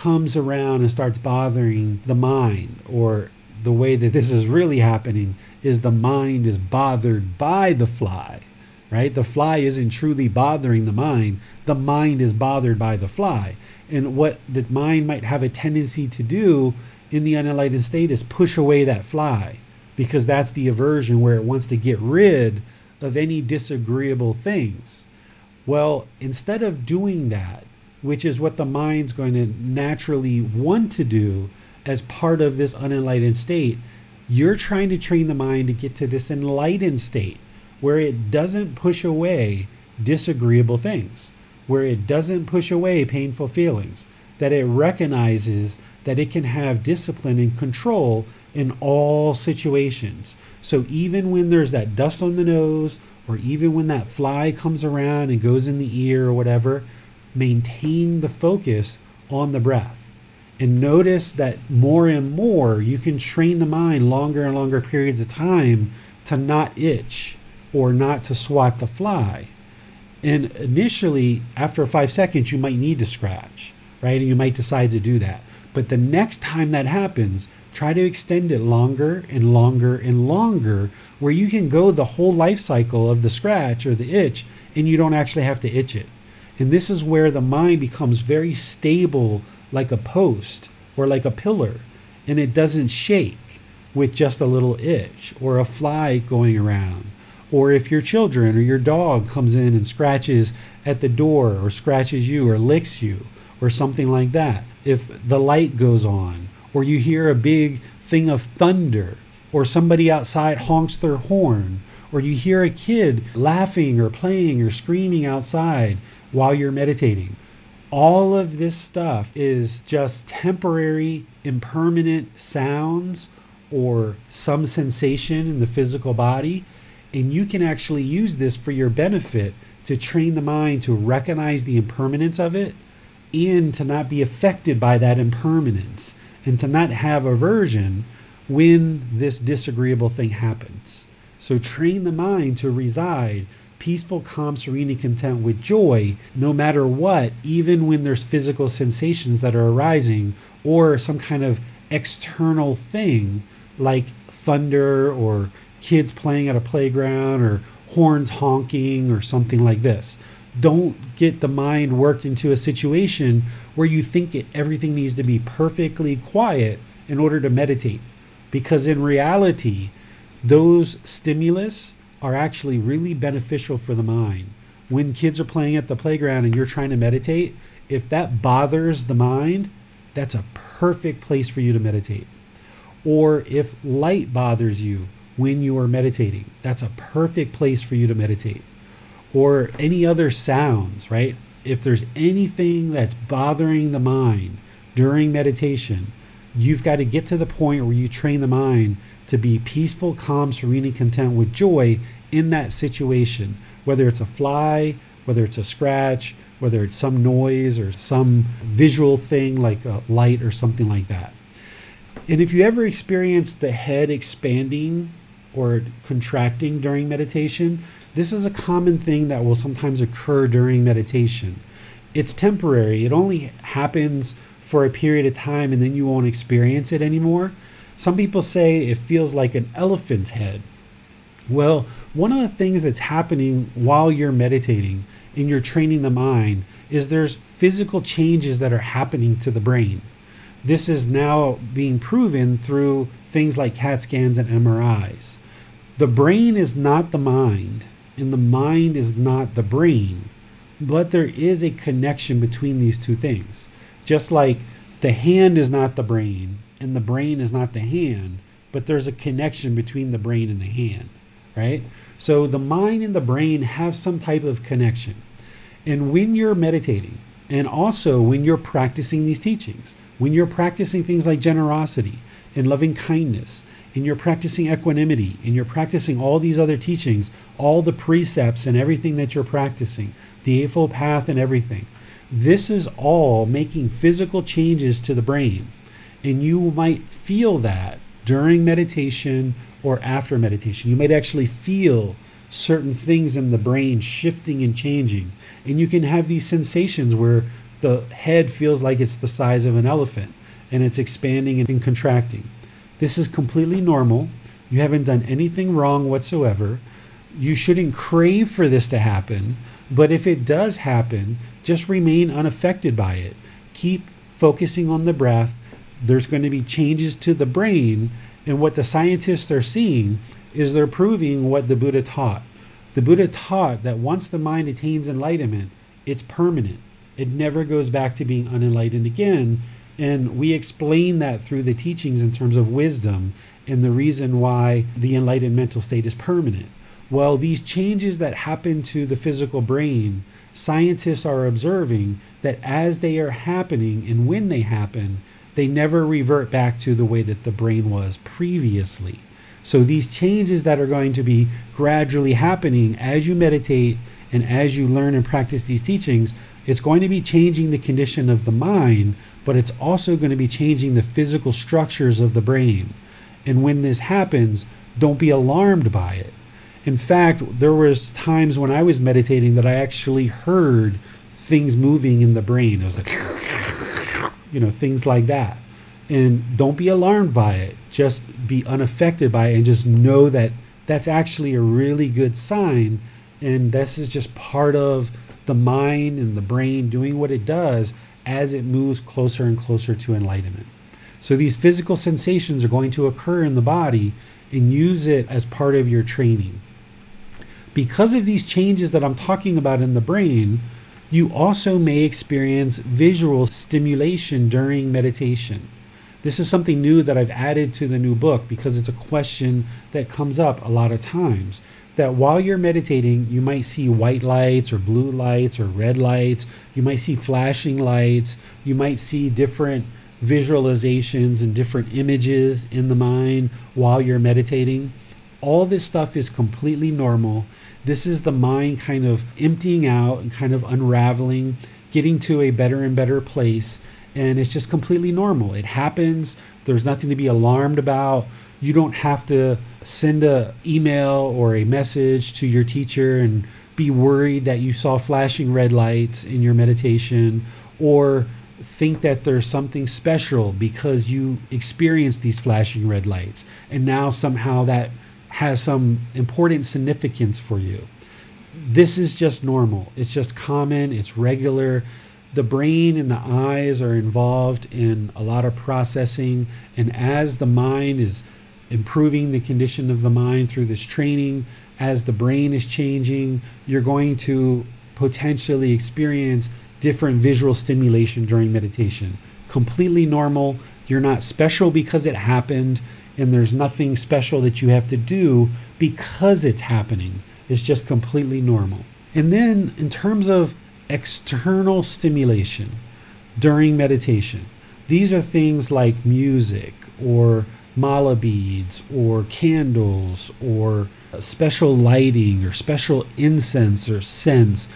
comes around and starts bothering the mind, or the way that this is really happening is the mind is bothered by the fly, right? The fly isn't truly bothering the mind, the mind is bothered by the fly. And what the mind might have a tendency to do in the unenlightened state is push away that fly because that's the aversion where it wants to get rid of any disagreeable things. Well, instead of doing that, which is what the mind's going to naturally want to do as part of this unenlightened state, you're trying to train the mind to get to this enlightened state where it doesn't push away disagreeable things, where it doesn't push away painful feelings, that it recognizes that it can have discipline and control in all situations. So even when there's that dust on the nose, or even when that fly comes around and goes in the ear or whatever, maintain the focus on the breath. And notice that more and more you can train the mind longer and longer periods of time to not itch or not to swat the fly. And initially, after five seconds, you might need to scratch, right? And you might decide to do that. But the next time that happens, try to extend it longer and longer and longer, where you can go the whole life cycle of the scratch or the itch and you don't actually have to itch it. And this is where the mind becomes very stable, like a post or like a pillar, and it doesn't shake with just a little itch or a fly going around. Or if your children or your dog comes in and scratches at the door or scratches you or licks you or something like that. If the light goes on or you hear a big thing of thunder, or somebody outside honks their horn, or you hear a kid laughing or playing or screaming outside while you're meditating. All of this stuff is just temporary, impermanent sounds or some sensation in the physical body. And you can actually use this for your benefit to train the mind to recognize the impermanence of it and to not be affected by that impermanence and to not have aversion when this disagreeable thing happens. So train the mind to reside peaceful, calm, serene, and content with joy no matter what, even when there's physical sensations that are arising or some kind of external thing like thunder or kids playing at a playground or horns honking or something like this don't get the mind worked into a situation where you think it, everything needs to be perfectly quiet in order to meditate. Because in reality, those stimulus are actually really beneficial for the mind. When kids are playing at the playground and you're trying to meditate, if that bothers the mind, that's a perfect place for you to meditate. Or if light bothers you when you are meditating, that's a perfect place for you to meditate or any other sounds, right? If there's anything that's bothering the mind during meditation, you've got to get to the point where you train the mind to be peaceful, calm, serene, and content with joy in that situation, whether it's a fly, whether it's a scratch, whether it's some noise or some visual thing like a light or something like that. And if you ever experience the head expanding or contracting during meditation, this is a common thing that will sometimes occur during meditation. It's temporary, it only happens for a period of time and then you won't experience it anymore. Some people say it feels like an elephant's head. Well, one of the things that's happening while you're meditating and you're training the mind is there's physical changes that are happening to the brain. This is now being proven through things like CAT scans and MRIs. The brain is not the mind, and the mind is not the brain, but there is a connection between these two things. Just like the hand is not the brain and the brain is not the hand, but there's a connection between the brain and the hand, right? So the mind and the brain have some type of connection. And when you're meditating, and also when you're practicing these teachings, when you're practicing things like generosity and loving kindness, and you're practicing equanimity, and you're practicing all these other teachings, all the precepts and everything that you're practicing, the Eightfold Path and everything, this is all making physical changes to the brain. And you might feel that during meditation or after meditation. You might actually feel certain things in the brain shifting and changing. And you can have these sensations where the head feels like it's the size of an elephant and it's expanding and contracting. This is completely normal. You haven't done anything wrong whatsoever. You shouldn't crave for this to happen, but if it does happen, just remain unaffected by it. Keep focusing on the breath. There's going to be changes to the brain, and what the scientists are seeing is they're proving what the Buddha taught. The Buddha taught that once the mind attains enlightenment, it's permanent. It never goes back to being unenlightened again. And we explain that through the teachings in terms of wisdom and the reason why the enlightened mental state is permanent. Well, these changes that happen to the physical brain, scientists are observing that as they are happening and when they happen, they never revert back to the way that the brain was previously. So, these changes that are going to be gradually happening as you meditate and as you learn and practice these teachings, it's going to be changing the condition of the mind, but it's also going to be changing the physical structures of the brain. And when this happens, don't be alarmed by it. In fact, there was times when I was meditating that I actually heard things moving in the brain. It was like, you know, things like that. And don't be alarmed by it. Just be unaffected by it and just know that that's actually a really good sign. And this is just part of the mind and the brain doing what it does as it moves closer and closer to enlightenment. So these physical sensations are going to occur in the body and use it as part of your training because of these changes that I'm talking about in the brain, you also may experience visual stimulation during meditation. This is something new that I've added to the new book because it's a question that comes up a lot of times. That while you're meditating, you might see white lights or blue lights or red lights. You might see flashing lights. You might see different visualizations and different images in the mind while you're meditating. All this stuff is completely normal. This is the mind kind of emptying out and kind of unraveling, getting to a better and better place. And it's just completely normal. It happens. There's nothing to be alarmed about. You don't have to send a email or a message to your teacher and be worried that you saw flashing red lights in your meditation or think that there's something special because you experienced these flashing red lights and now somehow that has some important significance for you. This is just normal. It's just common, it's regular. The brain and the eyes are involved in a lot of processing. And as the mind is improving the condition of the mind through this training, as the brain is changing, you're going to potentially experience different visual stimulation during meditation. Completely normal. You're not special because it happened and there's nothing special that you have to do because it's happening. It's just completely normal. And then, in terms of external stimulation during meditation, these are things like music or mala beads or candles or special lighting or special incense or scents.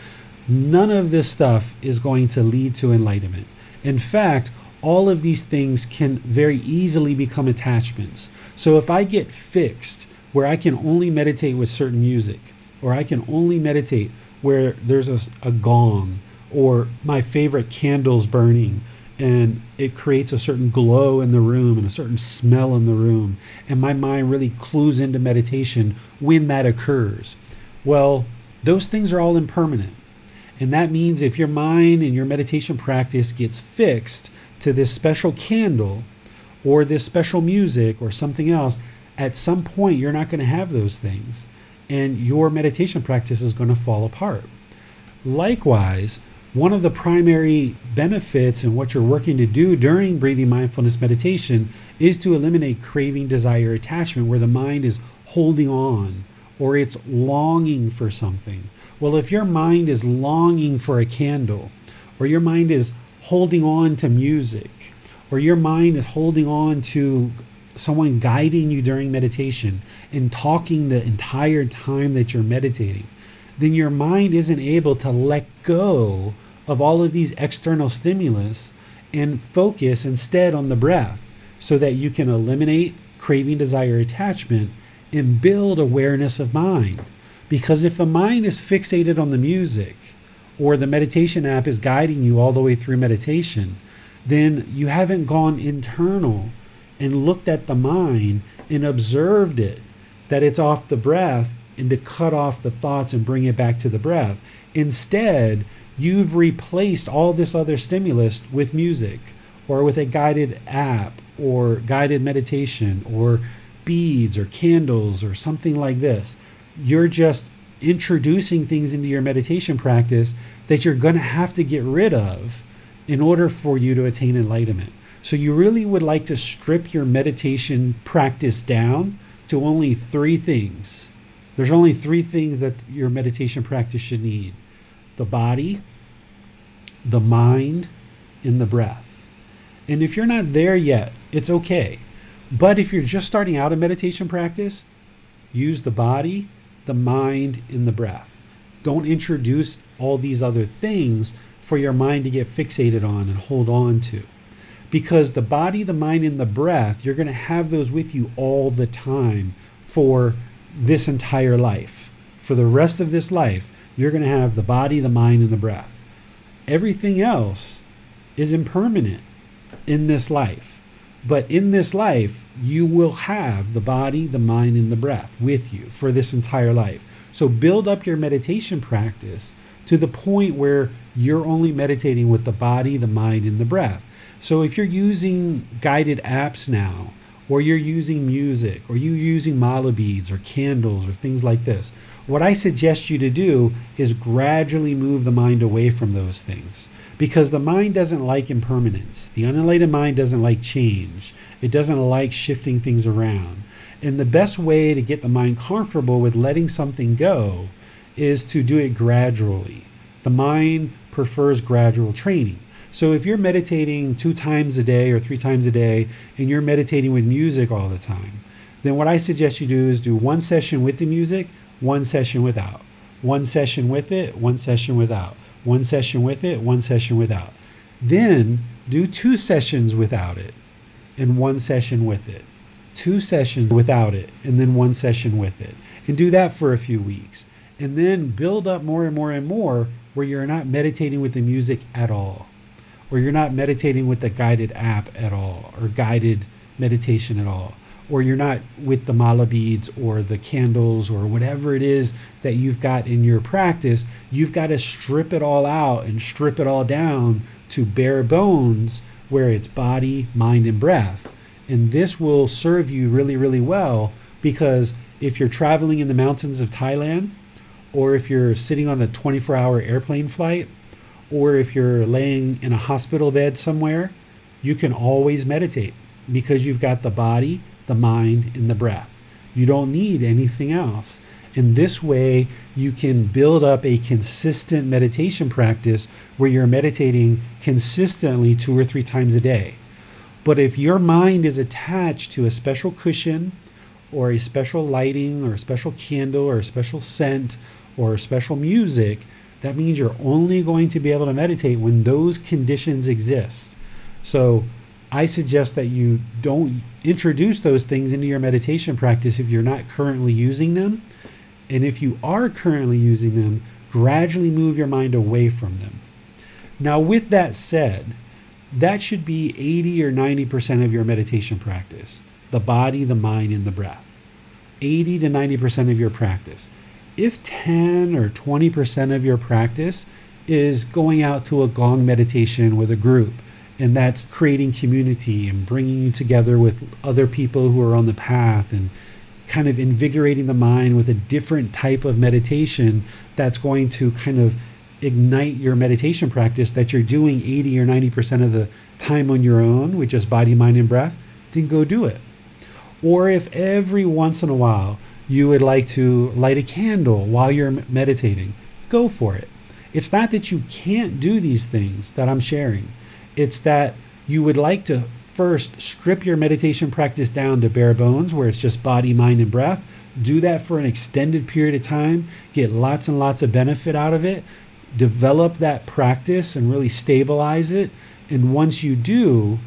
None of this stuff is going to lead to enlightenment. In fact, all of these things can very easily become attachments. So if I get fixed where I can only meditate with certain music, or I can only meditate where there's a, a gong, or my favorite candles burning, and it creates a certain glow in the room and a certain smell in the room. And my mind really clues into meditation when that occurs. Well, those things are all impermanent. And that means if your mind and your meditation practice gets fixed to this special candle or this special music or something else, at some point you're not going to have those things. And your meditation practice is going to fall apart. Likewise, one of the primary benefits and what you're working to do during breathing mindfulness meditation is to eliminate craving, desire, attachment, where the mind is holding on or it's longing for something. Well, if your mind is longing for a candle, or your mind is holding on to music, or your mind is holding on to someone guiding you during meditation and talking the entire time that you're meditating, then your mind isn't able to let go of all of these external stimulus and focus instead on the breath so that you can eliminate craving, desire, attachment and build awareness of mind. Because if the mind is fixated on the music or the meditation app is guiding you all the way through meditation, then you haven't gone internal and looked at the mind and observed it that it's off the breath and to cut off the thoughts and bring it back to the breath. Instead, you've replaced all this other stimulus with music or with a guided app or guided meditation or beads or candles or something like this. You're just introducing things into your meditation practice that you're going to have to get rid of in order for you to attain enlightenment. So, you really would like to strip your meditation practice down to only three things. There's only three things that your meditation practice should need the body, the mind, and the breath. And if you're not there yet, it's okay. But if you're just starting out a meditation practice, use the body, the mind, and the breath. Don't introduce all these other things for your mind to get fixated on and hold on to. Because the body, the mind, and the breath, you're going to have those with you all the time for this entire life. For the rest of this life, you're going to have the body, the mind, and the breath. Everything else is impermanent in this life. But in this life, you will have the body, the mind, and the breath with you for this entire life. So build up your meditation practice to the point where you're only meditating with the body, the mind, and the breath. So if you're using guided apps now, or you're using music, or you're using mala beads or candles or things like this, what I suggest you to do is gradually move the mind away from those things because the mind doesn't like impermanence. The unenlightened mind doesn't like change, it doesn't like shifting things around. And the best way to get the mind comfortable with letting something go is to do it gradually. The mind prefers gradual training. So if you're meditating two times a day or three times a day and you're meditating with music all the time, then what I suggest you do is do one session with the music, one session without. One session with it, one session without. One session with it, one session without. Then do two sessions without it and one session with it. Two sessions without it and then one session with it. And do that for a few weeks. And then build up more and more and more where you're not meditating with the music at all or you're not meditating with the guided app at all or guided meditation at all or you're not with the mala beads or the candles or whatever it is that you've got in your practice you've got to strip it all out and strip it all down to bare bones where it's body mind and breath. And this will serve you really really well because if you're traveling in the mountains of Thailand or if you're sitting on a 24 hour airplane flight or if you're laying in a hospital bed somewhere, you can always meditate because you've got the body, the mind, and the breath. You don't need anything else. In this way, you can build up a consistent meditation practice where you're meditating consistently two or three times a day. But if your mind is attached to a special cushion or a special lighting or a special candle or a special scent or a special music, that means you're only going to be able to meditate when those conditions exist. So I suggest that you don't introduce those things into your meditation practice if you're not currently using them. And if you are currently using them, gradually move your mind away from them. Now, with that said, that should be 80 or 90% of your meditation practice the body, the mind, and the breath. 80 to 90% of your practice. If 10 or 20% of your practice is going out to a gong meditation with a group, and that's creating community and bringing you together with other people who are on the path and kind of invigorating the mind with a different type of meditation that's going to kind of ignite your meditation practice that you're doing 80 or 90% of the time on your own with just body, mind, and breath, then go do it. Or if every once in a while you would like to light a candle while you're meditating, go for it. It's not that you can't do these things that I'm sharing, it's that you would like to first strip your meditation practice down to bare bones, where it's just body, mind, and breath. Do that for an extended period of time, get lots and lots of benefit out of it, develop that practice and really stabilize it. And once you do,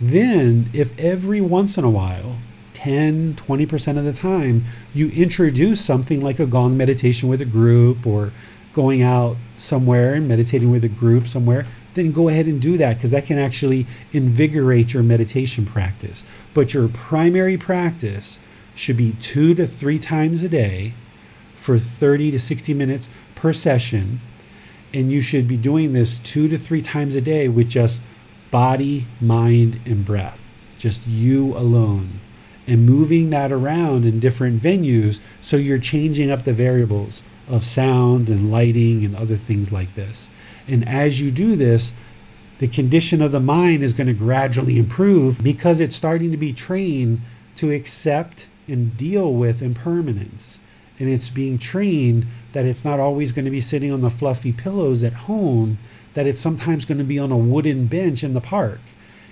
then if every once in a while 10, 20% of the time, you introduce something like a gong meditation with a group or going out somewhere and meditating with a group somewhere, then go ahead and do that because that can actually invigorate your meditation practice. But your primary practice should be two to three times a day for 30 to 60 minutes per session. And you should be doing this two to three times a day with just body, mind, and breath. Just you alone and moving that around in different venues so you're changing up the variables of sound and lighting and other things like this. And as you do this, the condition of the mind is going to gradually improve because it's starting to be trained to accept and deal with impermanence. And it's being trained that it's not always going to be sitting on the fluffy pillows at home, that it's sometimes going to be on a wooden bench in the park.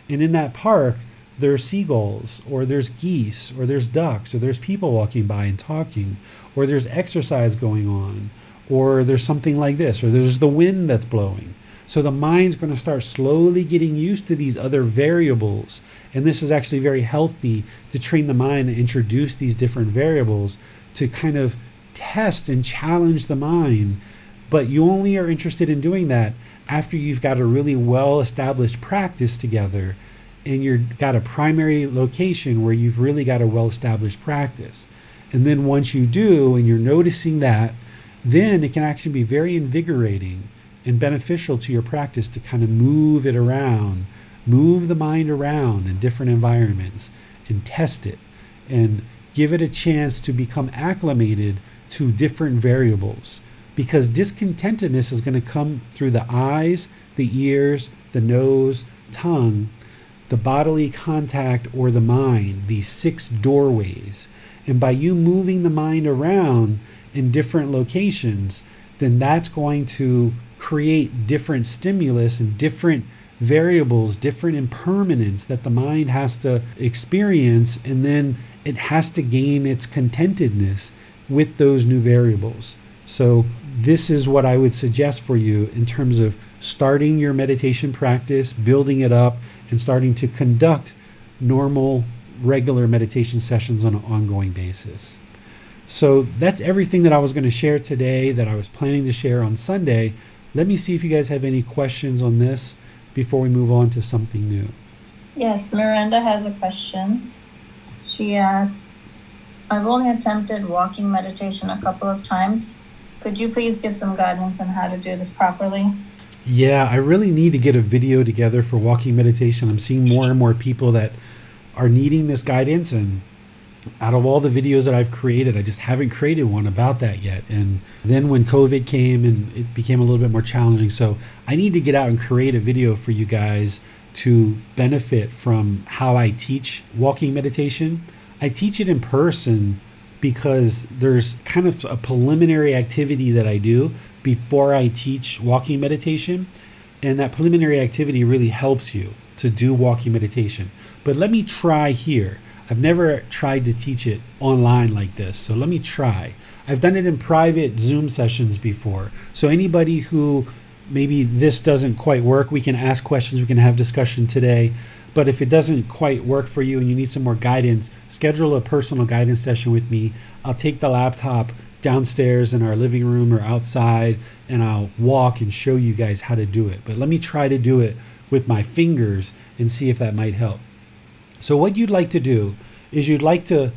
And in that park, there's seagulls, or there's geese, or there's ducks, or there's people walking by and talking, or there's exercise going on, or there's something like this, or there's the wind that's blowing. So the mind's going to start slowly getting used to these other variables. And this is actually very healthy to train the mind and introduce these different variables to kind of test and challenge the mind. But you only are interested in doing that after you've got a really well established practice together and you've got a primary location where you've really got a well established practice. And then once you do, and you're noticing that, then it can actually be very invigorating and beneficial to your practice to kind of move it around, move the mind around in different environments and test it and give it a chance to become acclimated to different variables. Because discontentedness is going to come through the eyes, the ears, the nose, tongue, the bodily contact or the mind, these six doorways. And by you moving the mind around in different locations, then that's going to create different stimulus and different variables, different impermanence that the mind has to experience, and then it has to gain its contentedness with those new variables. So, this is what I would suggest for you in terms of starting your meditation practice, building it up, and starting to conduct normal, regular meditation sessions on an ongoing basis. So that's everything that I was going to share today that I was planning to share on Sunday. Let me see if you guys have any questions on this before we move on to something new. Yes, Miranda has a question. She asks, I've only attempted walking meditation a couple of times. Could you please give some guidance on how to do this properly? Yeah, I really need to get a video together for walking meditation. I'm seeing more and more people that are needing this guidance and out of all the videos that I've created, I just haven't created one about that yet. And then when COVID came and it became a little bit more challenging, so I need to get out and create a video for you guys to benefit from how I teach walking meditation. I teach it in person because there's kind of a preliminary activity that I do before I teach walking meditation. And that preliminary activity really helps you to do walking meditation. But let me try here. I've never tried to teach it online like this, so let me try. I've done it in private Zoom sessions before. So anybody who maybe this doesn't quite work, we can ask questions, we can have discussion today. But if it doesn't quite work for you and you need some more guidance, schedule a personal guidance session with me. I'll take the laptop downstairs in our living room or outside and I'll walk and show you guys how to do it. But let me try to do it with my fingers and see if that might help. So, what you'd like to do is you'd like to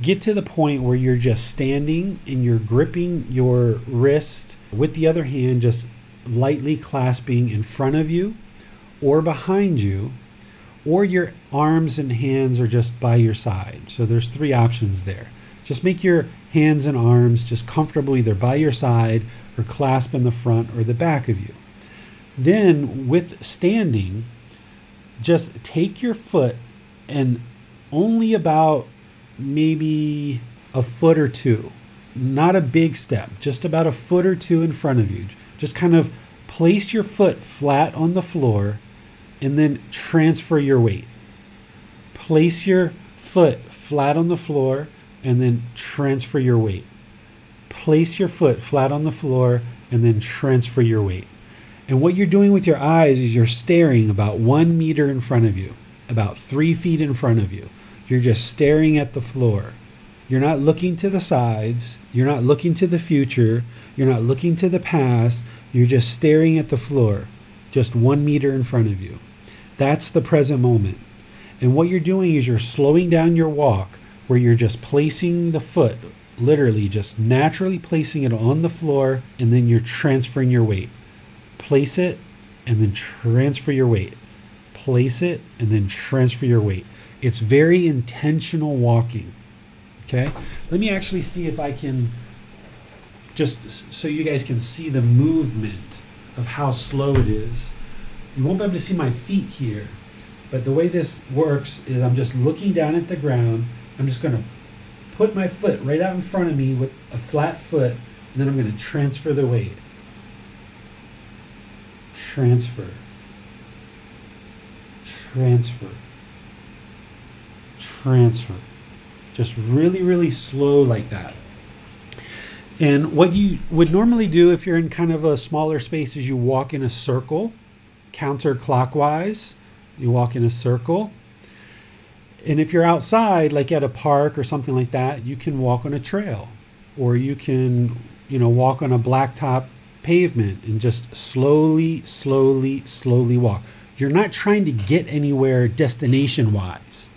get to the point where you're just standing and you're gripping your wrist with the other hand, just lightly clasping in front of you or behind you, or your arms and hands are just by your side. So, there's three options there. Just make your hands and arms just comfortable either by your side or clasp in the front or the back of you. Then, with standing, just take your foot and only about maybe a foot or two, not a big step, just about a foot or two in front of you. Just kind of place your foot flat on the floor and then transfer your weight. Place your foot flat on the floor and then transfer your weight. Place your foot flat on the floor and then transfer your weight. And what you're doing with your eyes is you're staring about one meter in front of you, about three feet in front of you. You're just staring at the floor. You're not looking to the sides. You're not looking to the future. You're not looking to the past. You're just staring at the floor, just one meter in front of you. That's the present moment. And what you're doing is you're slowing down your walk where you're just placing the foot, literally just naturally placing it on the floor, and then you're transferring your weight. Place it and then transfer your weight. Place it and then transfer your weight. It's very intentional walking. Okay? Let me actually see if I can just so you guys can see the movement of how slow it is. You won't be able to see my feet here, but the way this works is I'm just looking down at the ground I'm just going to put my foot right out in front of me with a flat foot, and then I'm going to transfer the weight. Transfer. Transfer. Transfer. Just really, really slow like that. And what you would normally do if you're in kind of a smaller space is you walk in a circle, counterclockwise. You walk in a circle and if you're outside, like at a park or something like that, you can walk on a trail or you can, you know, walk on a blacktop pavement and just slowly, slowly, slowly walk. You're not trying to get anywhere destination wise.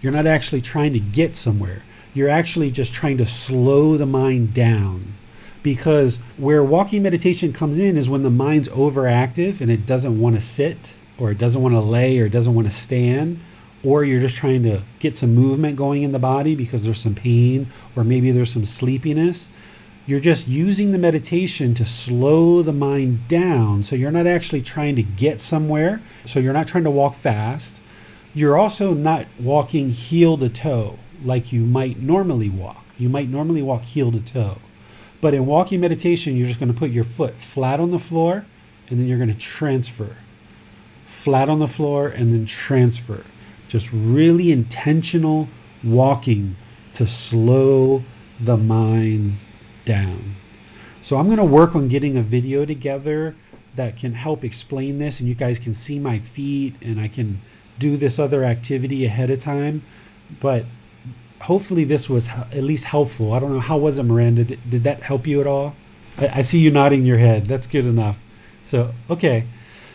You're not actually trying to get somewhere. You're actually just trying to slow the mind down. Because where walking meditation comes in is when the mind's overactive and it doesn't want to sit or it doesn't want to lay or it doesn't want to stand or you're just trying to get some movement going in the body because there's some pain or maybe there's some sleepiness, you're just using the meditation to slow the mind down. So you're not actually trying to get somewhere. So you're not trying to walk fast. You're also not walking heel to toe like you might normally walk. You might normally walk heel to toe. But in walking meditation, you're just going to put your foot flat on the floor and then you're going to transfer. Flat on the floor and then transfer just really intentional walking to slow the mind down. So I'm going to work on getting a video together that can help explain this and you guys can see my feet and I can do this other activity ahead of time. But hopefully this was at least helpful. I don't know how was it Miranda? Did, did that help you at all? I, I see you nodding your head. That's good enough. So, okay.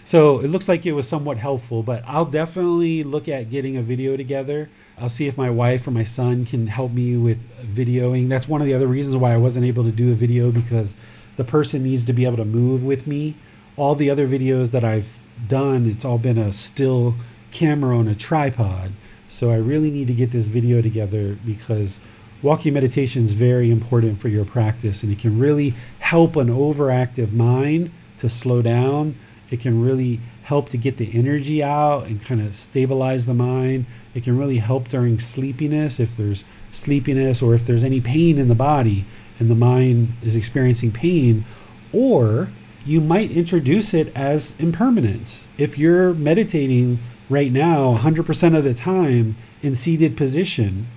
So it looks like it was somewhat helpful, but I'll definitely look at getting a video together. I'll see if my wife or my son can help me with videoing. That's one of the other reasons why I wasn't able to do a video because the person needs to be able to move with me. All the other videos that I've done, it's all been a still camera on a tripod. So I really need to get this video together because walking meditation is very important for your practice and it can really help an overactive mind to slow down it can really help to get the energy out and kind of stabilize the mind. It can really help during sleepiness if there's sleepiness or if there's any pain in the body and the mind is experiencing pain. Or you might introduce it as impermanence. If you're meditating right now 100% of the time in seated position,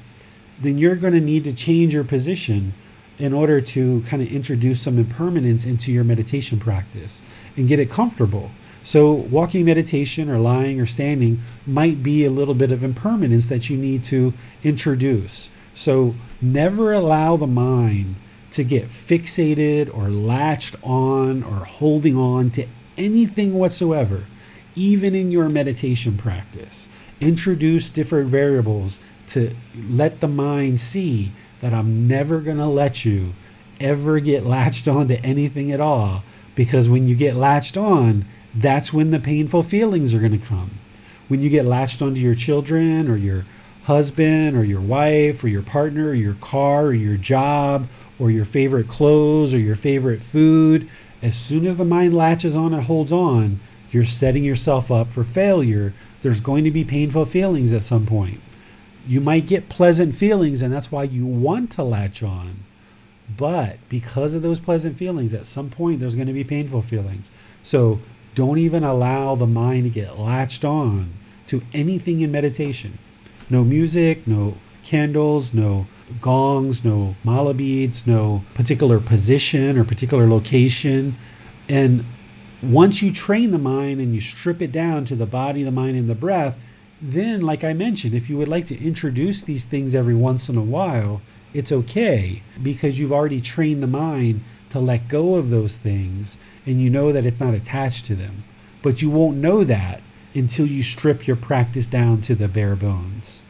then you're going to need to change your position in order to kind of introduce some impermanence into your meditation practice and get it comfortable. So, walking meditation or lying or standing might be a little bit of impermanence that you need to introduce. So, never allow the mind to get fixated or latched on or holding on to anything whatsoever. even in your meditation practice. Introduce different variables to let the mind see that I'm never going to let you ever get latched on to anything at all. Because when you get latched on, that's when the painful feelings are going to come. When you get latched onto your children or your husband or your wife or your partner or your car or your job or your favorite clothes or your favorite food, as soon as the mind latches on and holds on, you're setting yourself up for failure. There's going to be painful feelings at some point. You might get pleasant feelings, and that's why you want to latch on. But because of those pleasant feelings, at some point there's going to be painful feelings. So don't even allow the mind to get latched on to anything in meditation. No music, no candles, no gongs, no mala beads, no particular position or particular location. And once you train the mind and you strip it down to the body, the mind, and the breath, then, like I mentioned, if you would like to introduce these things every once in a while, it's okay because you've already trained the mind to let go of those things and you know that it's not attached to them. But you won't know that until you strip your practice down to the bare bones.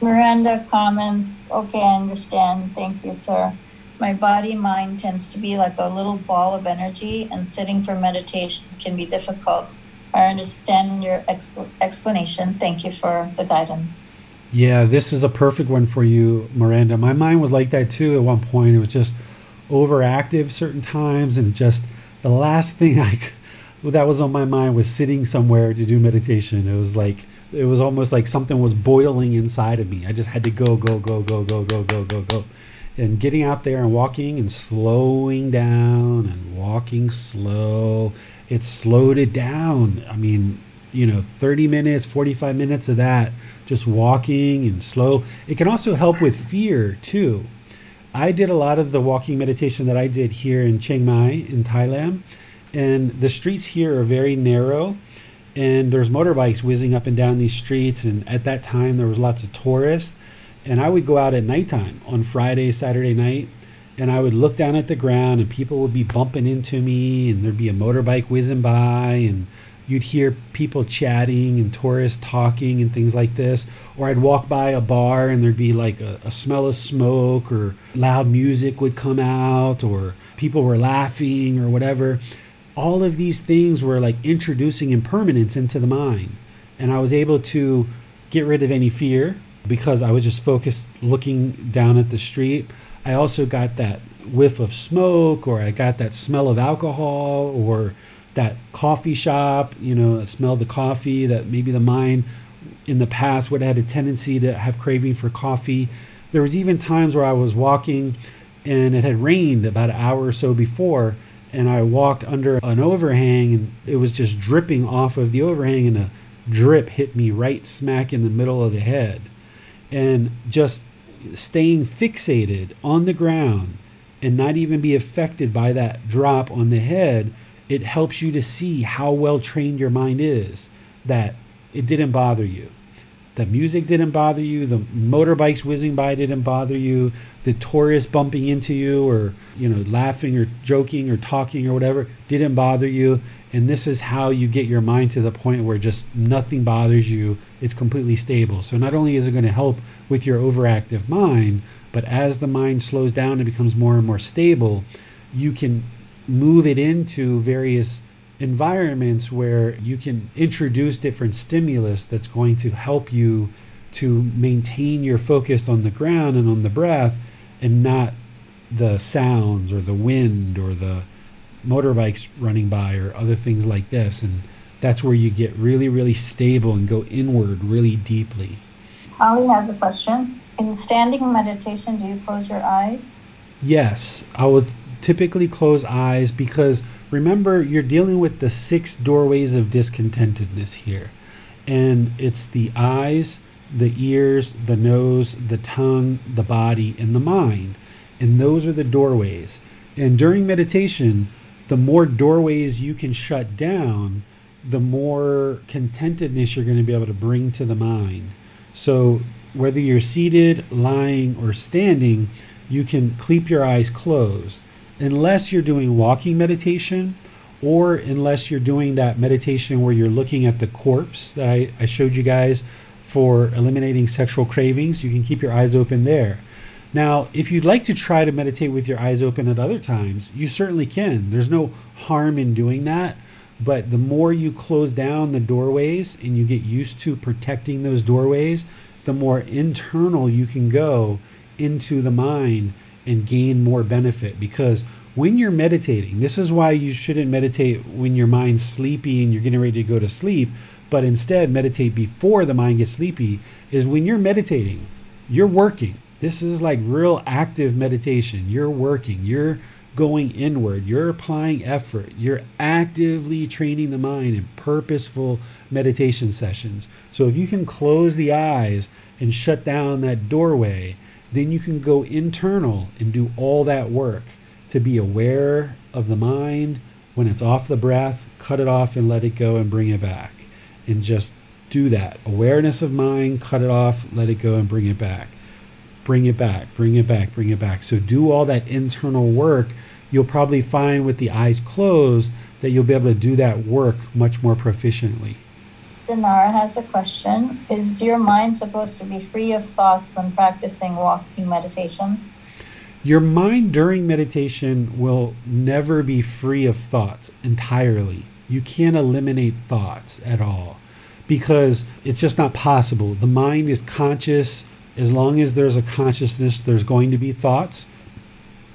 Miranda comments, okay, I understand. Thank you, sir. My body mind tends to be like a little ball of energy, and sitting for meditation can be difficult. I understand your exp- explanation. Thank you for the guidance. Yeah, this is a perfect one for you, Miranda. My mind was like that too at one point. It was just overactive certain times, and just the last thing I that was on my mind was sitting somewhere to do meditation. It was like it was almost like something was boiling inside of me. I just had to go, go, go, go, go, go, go, go, go. And getting out there and walking and slowing down and walking slow, it slowed it down. I mean, you know 30 minutes 45 minutes of that just walking and slow it can also help with fear too i did a lot of the walking meditation that i did here in chiang mai in thailand and the streets here are very narrow and there's motorbikes whizzing up and down these streets and at that time there was lots of tourists and i would go out at nighttime on friday saturday night and i would look down at the ground and people would be bumping into me and there'd be a motorbike whizzing by and you'd hear people chatting and tourists talking and things like this. Or I'd walk by a bar and there'd be like a, a, smell of smoke or loud music would come out or people were laughing or whatever. All of these things were like introducing impermanence into the mind. And I was able to get rid of any fear because I was just focused looking down at the street. I also got that whiff of smoke or I got that smell of alcohol or that coffee shop, you know, smell the coffee that maybe the mind in the past would have had a tendency to have craving for coffee. There was even times where I was walking and it had rained about an hour or so before and I walked under an overhang and it was just dripping off of the overhang and a drip hit me right smack in the middle of the head. And just staying fixated on the ground and not even be affected by that drop on the head it helps you to see how well trained your mind is that it didn't bother you. The music didn't bother you, the motorbikes whizzing by didn't bother you, the tourists bumping into you or, you know, laughing or joking or talking or whatever didn't bother you. And this is how you get your mind to the point where just nothing bothers you. It's completely stable. So not only is it going to help with your overactive mind, but as the mind slows down and becomes more and more stable, you can move it into various environments where you can introduce different stimulus that's going to help you to maintain your focus on the ground and on the breath and not the sounds or the wind or the motorbikes running by or other things like this. And that's where you get really really stable and go inward really deeply. Holly has a question. In standing meditation do you close your eyes? Yes i would typically close eyes because remember, you're dealing with the six doorways of discontentedness here. And it's the eyes, the ears, the nose, the tongue, the body, and the mind. And those are the doorways. And during meditation, the more doorways you can shut down, the more contentedness you're going to be able to bring to the mind. So, whether you're seated, lying, or standing, you can keep your eyes closed unless you're doing walking meditation or unless you're doing that meditation where you're looking at the corpse that I, I showed you guys for eliminating sexual cravings, you can keep your eyes open there. Now, if you'd like to try to meditate with your eyes open at other times, you certainly can. There's no harm in doing that. But the more you close down the doorways and you get used to protecting those doorways, the more internal you can go into the mind and gain more benefit. Because when you're meditating, this is why you shouldn't meditate when your mind's sleepy and you're getting ready to go to sleep, but instead meditate before the mind gets sleepy. Is when you're meditating, you're working. This is like real active meditation. You're working. You're going inward. You're applying effort. You're actively training the mind in purposeful meditation sessions. So if you can close the eyes and shut down that doorway, then you can go internal and do all that work to be aware of the mind when it's off the breath, cut it off and let it go and bring it back. And just do that. Awareness of mind, cut it off, let it go and bring it back bring it back, bring it back, bring it back. So do all that internal work. You'll probably find with the eyes closed that you'll be able to do that work much more proficiently. Sinara has a question. Is your mind supposed to be free of thoughts when practicing walking meditation? Your mind during meditation will never be free of thoughts entirely. You can't eliminate thoughts at all because it's just not possible. The mind is conscious as long as there's a consciousness, there's going to be thoughts.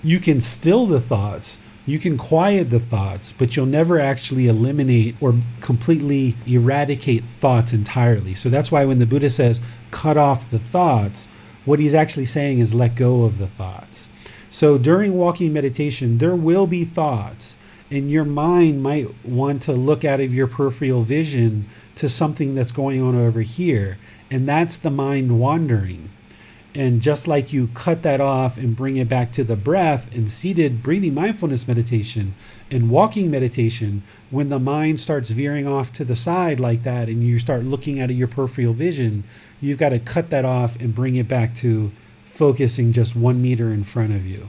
You can still the thoughts, you can quiet the thoughts, but you'll never actually eliminate or completely eradicate thoughts entirely. So that's why when the Buddha says cut off the thoughts, what he's actually saying is let go of the thoughts. So during walking meditation, there will be thoughts, and your mind might want to look out of your peripheral vision to something that's going on over here. And that's the mind wandering. And just like you cut that off and bring it back to the breath and seated breathing mindfulness meditation and walking meditation, when the mind starts veering off to the side like that and you start looking out of your peripheral vision, you've got to cut that off and bring it back to focusing just one meter in front of you.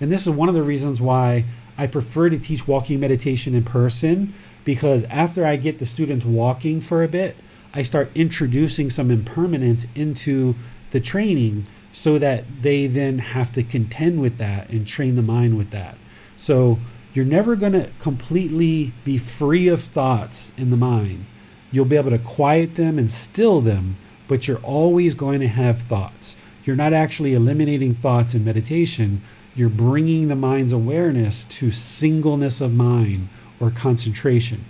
And this is one of the reasons why I prefer to teach walking meditation in person because after I get the students walking for a bit, I start introducing some impermanence into the training so that they then have to contend with that and train the mind with that. So you're never going to completely be free of thoughts in the mind. You'll be able to quiet them and still them, but you're always going to have thoughts. You're not actually eliminating thoughts in meditation. You're bringing the mind's awareness to singleness of mind or concentration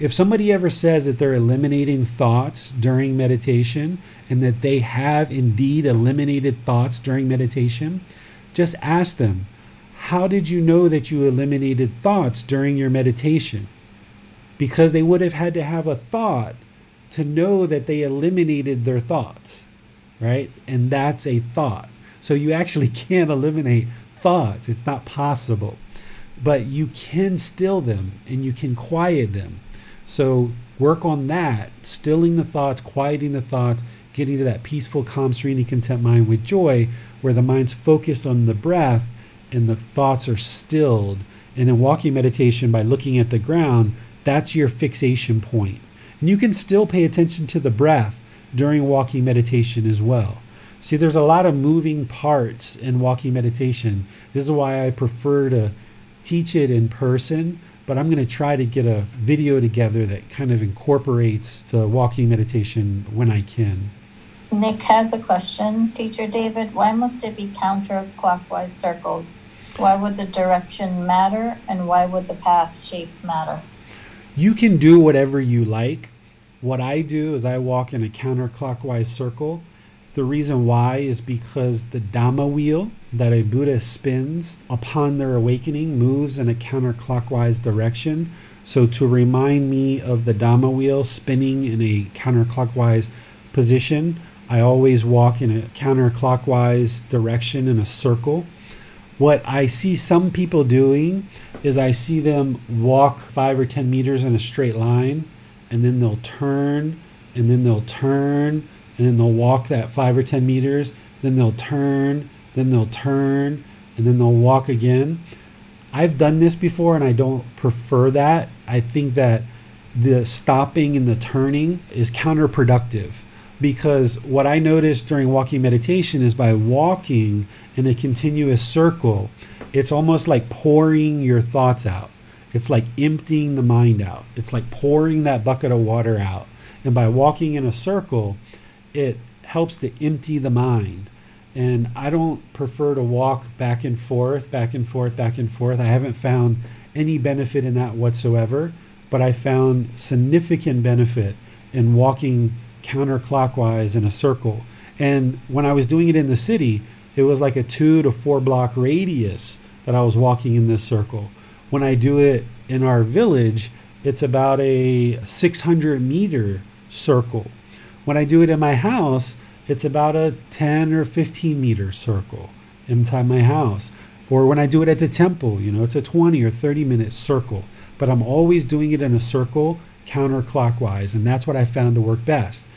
if somebody ever says that they're eliminating thoughts during meditation and that they have indeed eliminated thoughts during meditation, just ask them, How did you know that you eliminated thoughts during your meditation? Because they would have had to have a thought to know that they eliminated their thoughts, right? And that's a thought. So you actually can't eliminate thoughts, it's not possible. But you can still them and you can quiet them so work on that, stilling the thoughts, quieting the thoughts, getting to that peaceful, calm, serene, and content mind with joy, where the mind's focused on the breath and the thoughts are stilled. And in walking meditation, by looking at the ground, that's your fixation point. And you can still pay attention to the breath during walking meditation as well. See, there's a lot of moving parts in walking meditation. This is why I prefer to teach it in person but I'm going to try to get a video together that kind of incorporates the walking meditation when I can. Nick has a question. Teacher David, why must it be counterclockwise circles? Why would the direction matter and why would the path shape matter? You can do whatever you like. What I do is I walk in a counterclockwise circle the reason why is because the Dhamma wheel that a Buddha spins upon their awakening moves in a counterclockwise direction. So, to remind me of the Dhamma wheel spinning in a counterclockwise position, I always walk in a counterclockwise direction in a circle. What I see some people doing is I see them walk five or 10 meters in a straight line, and then they'll turn, and then they'll turn, and then they'll walk that five or 10 meters, then they'll turn, then they'll turn, and then they'll walk again. I've done this before and I don't prefer that. I think that the stopping and the turning is counterproductive because what I noticed during walking meditation is by walking in a continuous circle, it's almost like pouring your thoughts out. It's like emptying the mind out. It's like pouring that bucket of water out. And by walking in a circle, it helps to empty the mind. And I don't prefer to walk back and forth, back and forth, back and forth. I haven't found any benefit in that whatsoever, but I found significant benefit in walking counterclockwise in a circle. And when I was doing it in the city, it was like a two to four block radius that I was walking in this circle. When I do it in our village, it's about a 600 meter circle. When I do it in my house, it's about a 10 or 15 meter circle inside my house. Or when I do it at the temple, you know, it's a 20 or 30 minute circle. But I'm always doing it in a circle counterclockwise, and that's what I found to work best.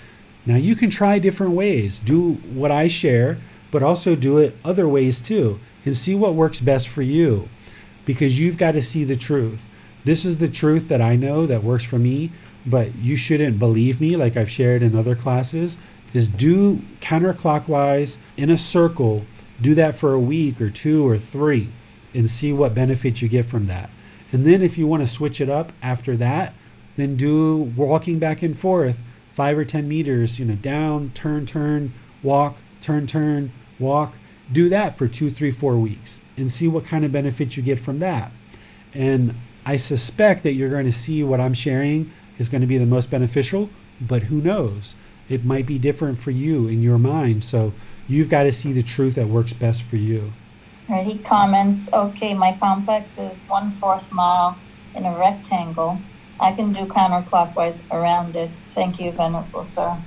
Now, you can try different ways. Do what I share, but also do it other ways too, and see what works best for you because you've got to see the truth. This is the truth that I know that works for me, but you shouldn't believe me like I've shared in other classes. Is do counterclockwise in a circle, do that for a week or two or three, and see what benefits you get from that. And then if you want to switch it up after that, then do walking back and forth five or 10 meters, you know, down, turn, turn, walk, turn, turn, walk. Do that for two, three, four weeks and see what kind of benefits you get from that. And I suspect that you're going to see what I'm sharing is going to be the most beneficial, but who knows? It might be different for you in your mind. So you've got to see the truth that works best for you. Right, he comments, okay, my complex is one fourth mile in a rectangle. I can do counterclockwise around it. Thank you, Venerable Sir.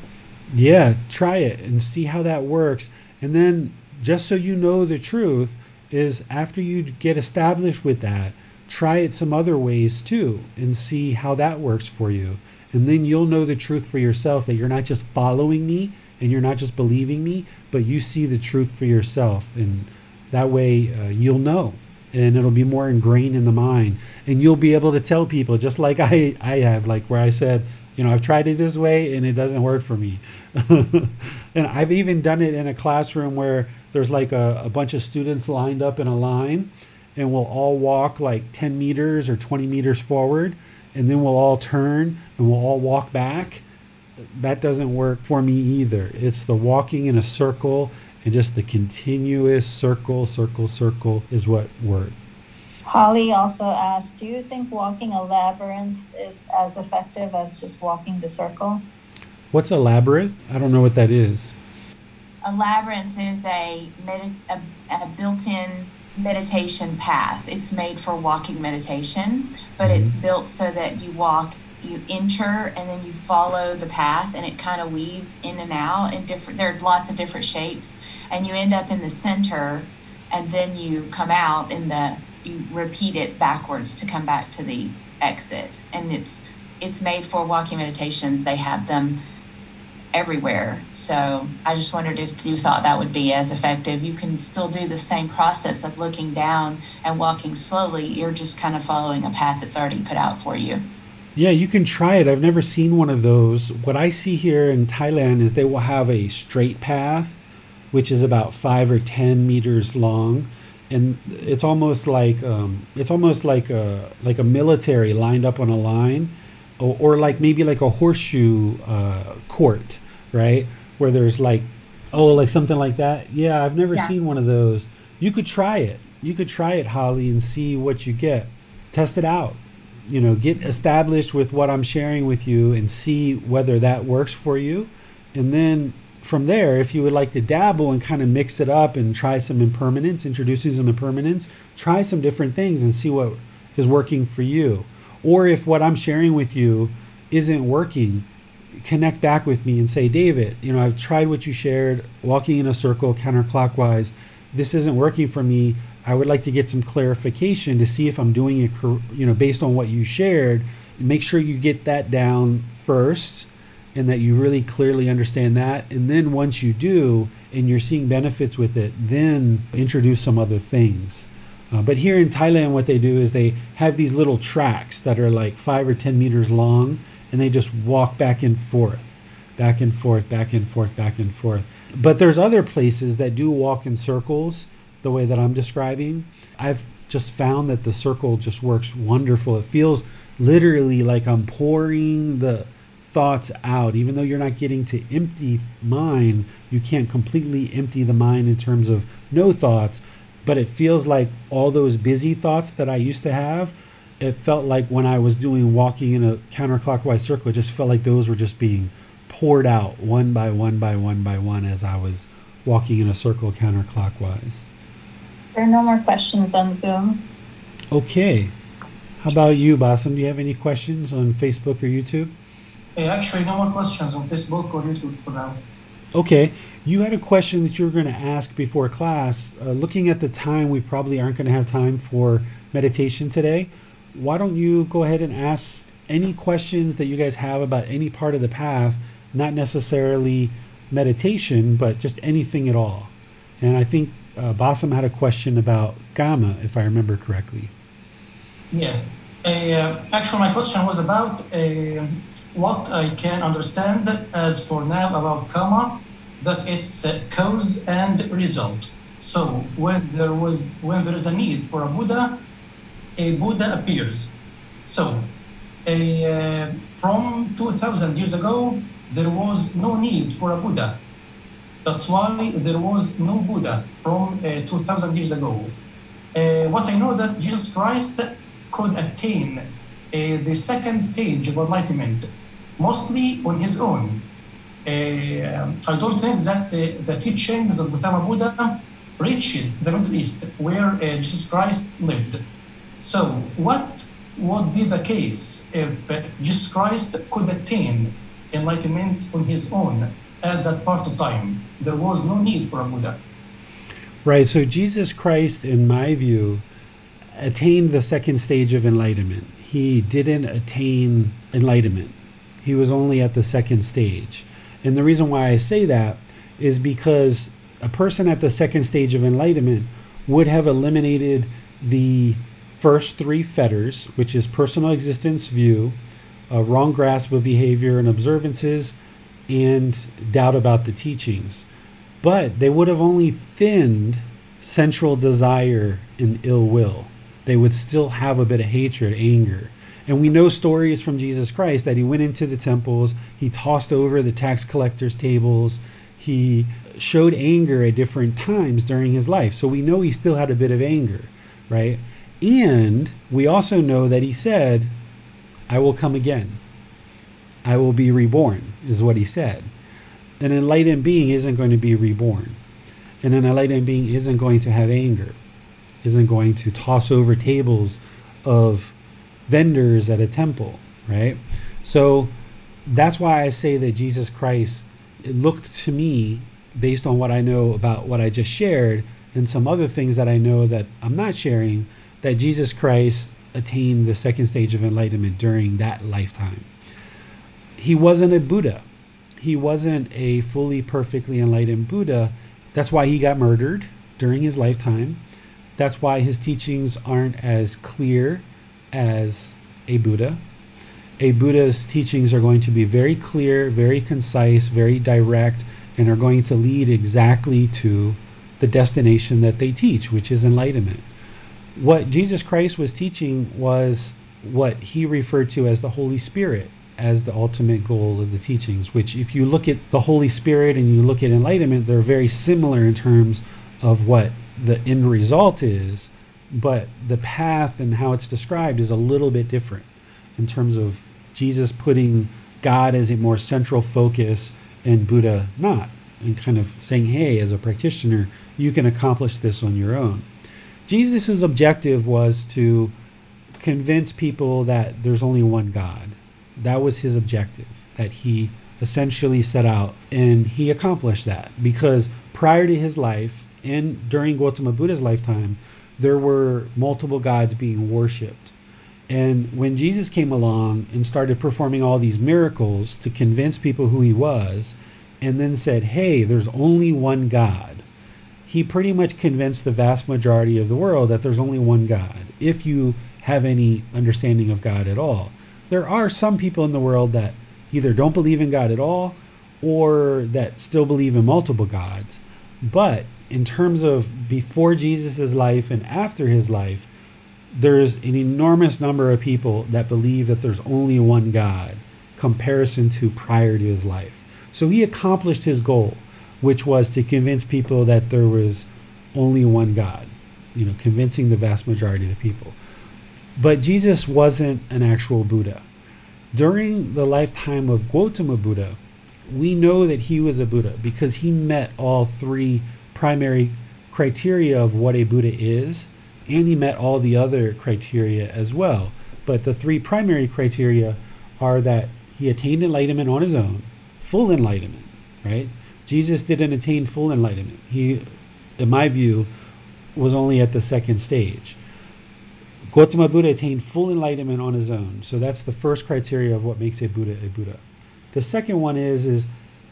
Yeah, try it and see how that works. And then, just so you know the truth, is after you get established with that, try it some other ways too and see how that works for you. And then you'll know the truth for yourself that you're not just following me and you're not just believing me, but you see the truth for yourself. And that way uh, you'll know and it'll be more ingrained in the mind. And you'll be able to tell people, just like I, I have, like where I said, you know, I've tried it this way and it doesn't work for me. and I've even done it in a classroom where there's like a, a bunch of students lined up in a line and we'll all walk like 10 meters or 20 meters forward and then we'll all turn and we'll all walk back that doesn't work for me either. It's the walking in a circle and just the continuous circle circle circle is what works holly also asked do you think walking a labyrinth is as effective as just walking the circle? What's a labyrinth? I don't know what that is. A labyrinth is a, a, a built-in meditation path. It's made for walking meditation, but mm-hmm. it's built so that you walk, you enter, and then you follow the path, and it kind of weaves in and out in different. There are lots of different shapes, and you end up in the center, and then you come out in the. You repeat it backwards to come back to the exit, and it's it's made for walking meditations. They have them everywhere. So I just wondered if you thought that would be as effective. You can still do the same process of looking down and walking slowly. You're just kind of following a path that's already put out for you. Yeah, you can try it. I've never seen one of those. What I see here in Thailand is they will have a straight path, which is about five or ten meters long, and it's almost like um, it's almost like a like a military lined up on a line, or, or like maybe like a horseshoe uh, court right? Where there's like, oh, like something like that. Yeah, I've never yeah. seen one of those. You could try it. You could try it, Holly, and see what you get. Test it out. You know, get established with what I'm sharing with you and see whether that works for you. And then from there, if you would like to dabble and kind of mix it up and try some impermanence, introducing some impermanence, try some different things and see what is working for you. Or if what I'm sharing with you isn't working, connect back with me and say, David, you know, I've tried what you shared, walking in a circle counterclockwise. This isn't working for me. I would like to get some clarification to see if I'm doing it, you know, based on what you shared. Make sure you get that down first and that you really clearly understand that. And then once you do and you're seeing benefits with it, then introduce some other things. Uh, but here in Thailand, what they do is they have these little tracks that are like five or 10 meters long, and they just walk back and forth, back and forth, back and forth, back and forth. But there's other places that do walk in circles the way that I'm describing. I've just found that the circle just works wonderful. It feels literally like I'm pouring the thoughts out. Even though you're not getting to empty mind, you can't completely empty the mind in terms of no thoughts, but it feels like all those busy thoughts that I used to have. It felt like when I was doing walking in a counterclockwise circle, it just felt like those were just being poured out one by one by one by one as I was walking in a circle counterclockwise. There are no more questions on Zoom. Okay. How about you, Bassam? Do you have any questions on Facebook or YouTube? Uh, actually, no more questions on Facebook or YouTube for now. Okay. You had a question that you were going to ask before class. Uh, looking at the time, we probably aren't going to have time for meditation today. Why don't you go ahead and ask any questions that you guys have about any part of the path, not necessarily meditation, but just anything at all? And I think uh, Bassam had a question about karma, if I remember correctly. Yeah. Uh, actually, my question was about uh, what I can understand as for now about karma that it's cause and result. So when there was when there is a need for a Buddha, a Buddha appears. So a, uh, from 2000 years ago, there was no need for a Buddha. That's why there was no Buddha from uh, 2000 years ago. Uh, what I know that Jesus Christ could attain uh, the second stage of enlightenment, mostly on his own. Uh, I don't think that the, the teachings of Gautama Buddha reached the Middle East where uh, Jesus Christ lived. So, what would be the case if Jesus Christ could attain enlightenment on his own at that part of time? There was no need for a Buddha. Right. So, Jesus Christ, in my view, attained the second stage of enlightenment. He didn't attain enlightenment, he was only at the second stage. And the reason why I say that is because a person at the second stage of enlightenment would have eliminated the first three fetters, which is personal existence view, uh, wrong grasp of behavior and observances, and doubt about the teachings. But they would have only thinned sensual desire and ill will. They would still have a bit of hatred, anger. And we know stories from Jesus Christ that he went into the temples, he tossed over the tax collectors' tables, he showed anger at different times during his life. So we know he still had a bit of anger, right? And we also know that he said, I will come again. I will be reborn, is what he said. An enlightened being isn't going to be reborn. And an enlightened being isn't going to have anger, isn't going to toss over tables of vendors at a temple, right? So that's why I say that Jesus Christ it looked to me, based on what I know about what I just shared and some other things that I know that I'm not sharing, that Jesus Christ attained the second stage of enlightenment during that lifetime. He wasn't a Buddha. He wasn't a fully perfectly enlightened Buddha. That's why he got murdered during his lifetime. That's why his teachings aren't as clear as a Buddha. A Buddha's teachings are going to be very clear, very concise, very direct, and are going to lead exactly to the destination that they teach, which is enlightenment. What Jesus Christ was teaching was what he referred to as the Holy Spirit as the ultimate goal of the teachings, which, if you look at the Holy Spirit and you look at enlightenment, they're very similar in terms of what the end result is but the path and how it's described is a little bit different in terms of Jesus putting God as a more central focus and Buddha not, and kind of saying, hey, as a practitioner, you can accomplish this on your own. Jesus' objective was to convince people that there's only one God. That was his objective, that he essentially set out, and he accomplished that because prior to his life and during Gautama Buddha's lifetime, there were multiple gods being worshipped. And when Jesus came along and started performing all these miracles to convince people who he was, and then said, Hey, there's only one God, he pretty much convinced the vast majority of the world that there's only one God, if you have any understanding of God at all. There are some people in the world that either don't believe in God at all or that still believe in multiple gods. But in terms of before Jesus' life and after his life, there's an enormous number of people that believe that there's only one God comparison to prior to his life. So he accomplished his goal, which was to convince people that there was only one God, you know, convincing the vast majority of the people. But Jesus wasn't an actual Buddha. During the lifetime of Gautama Buddha, we know that he was a Buddha because he met all three primary criteria of what a Buddha is, and he met all the other criteria as well. But the three primary criteria are that he attained enlightenment on his own, full enlightenment, right? Jesus didn't attain full enlightenment. He, in my view, was only at the second stage. Gautama Buddha attained full enlightenment on his own. So that's the first criteria of what makes a Buddha a Buddha. The second one is is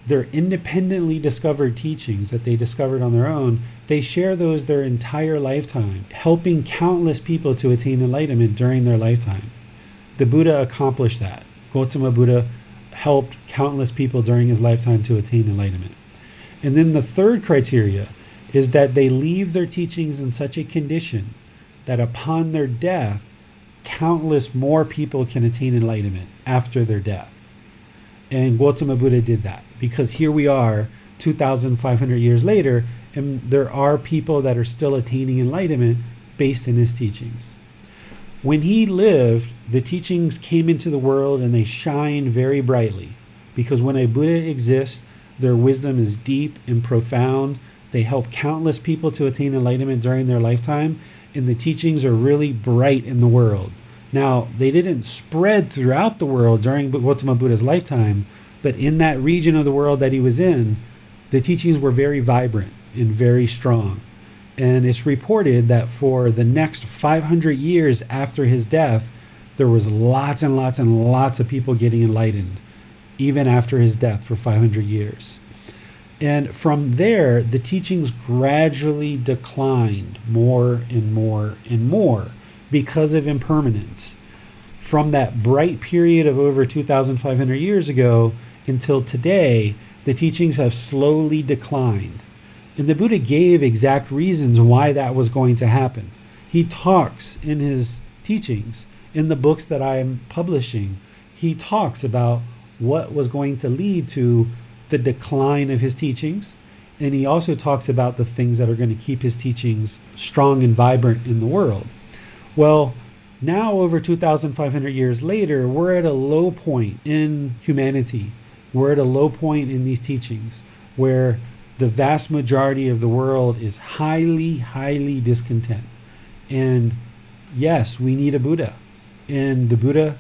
their independently discovered teachings that they discovered on their own. They share those their entire lifetime, helping countless people to attain enlightenment during their lifetime. The Buddha accomplished that. Gautama Buddha helped countless people during his lifetime to attain enlightenment. And then the third criteria is that they leave their teachings in such a condition that upon their death, countless more people can attain enlightenment after their death. And Gautama Buddha did that because here we are 2,500 years later, and there are people that are still attaining enlightenment based in his teachings. When he lived, the teachings came into the world and they shine very brightly because when a Buddha exists, their wisdom is deep and profound. They help countless people to attain enlightenment during their lifetime, and the teachings are really bright in the world. Now, they didn't spread throughout the world during Gautama Buddha's lifetime, but in that region of the world that he was in, the teachings were very vibrant and very strong. And it's reported that for the next 500 years after his death, there was lots and lots and lots of people getting enlightened, even after his death for 500 years. And from there, the teachings gradually declined more and more and more because of impermanence. From that bright period of over 2,500 years ago until today, the teachings have slowly declined. And the Buddha gave exact reasons why that was going to happen. He talks in his teachings, in the books that I'm publishing, he talks about what was going to lead to the decline of his teachings. And he also talks about the things that are going to keep his teachings strong and vibrant in the world. Well, now, over 2,500 years later, we're at a low point in humanity. We're at a low point in these teachings where the vast majority of the world is highly, highly discontent. And yes, we need a Buddha. And the Buddha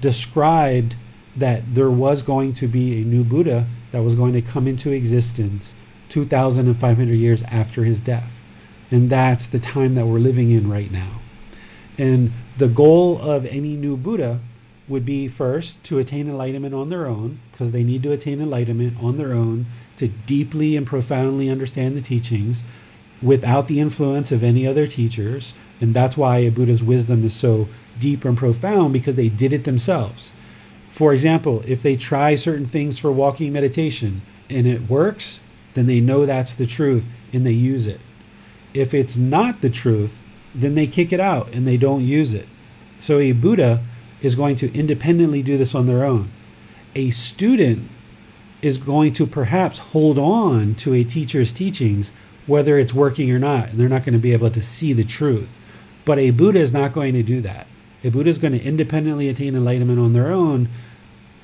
described that there was going to be a new Buddha that was going to come into existence 2,500 years after his death. And that's the time that we're living in right now. And the goal of any new Buddha would be first to attain enlightenment on their own, because they need to attain enlightenment on their own to deeply and profoundly understand the teachings without the influence of any other teachers. And that's why a Buddha's wisdom is so deep and profound because they did it themselves. For example, if they try certain things for walking meditation and it works, then they know that's the truth and they use it. If it's not the truth, then they kick it out and they don't use it. So a Buddha is going to independently do this on their own. A student is going to perhaps hold on to a teacher's teachings, whether it's working or not, and they're not going to be able to see the truth. But a Buddha is not going to do that. A Buddha is going to independently attain enlightenment on their own,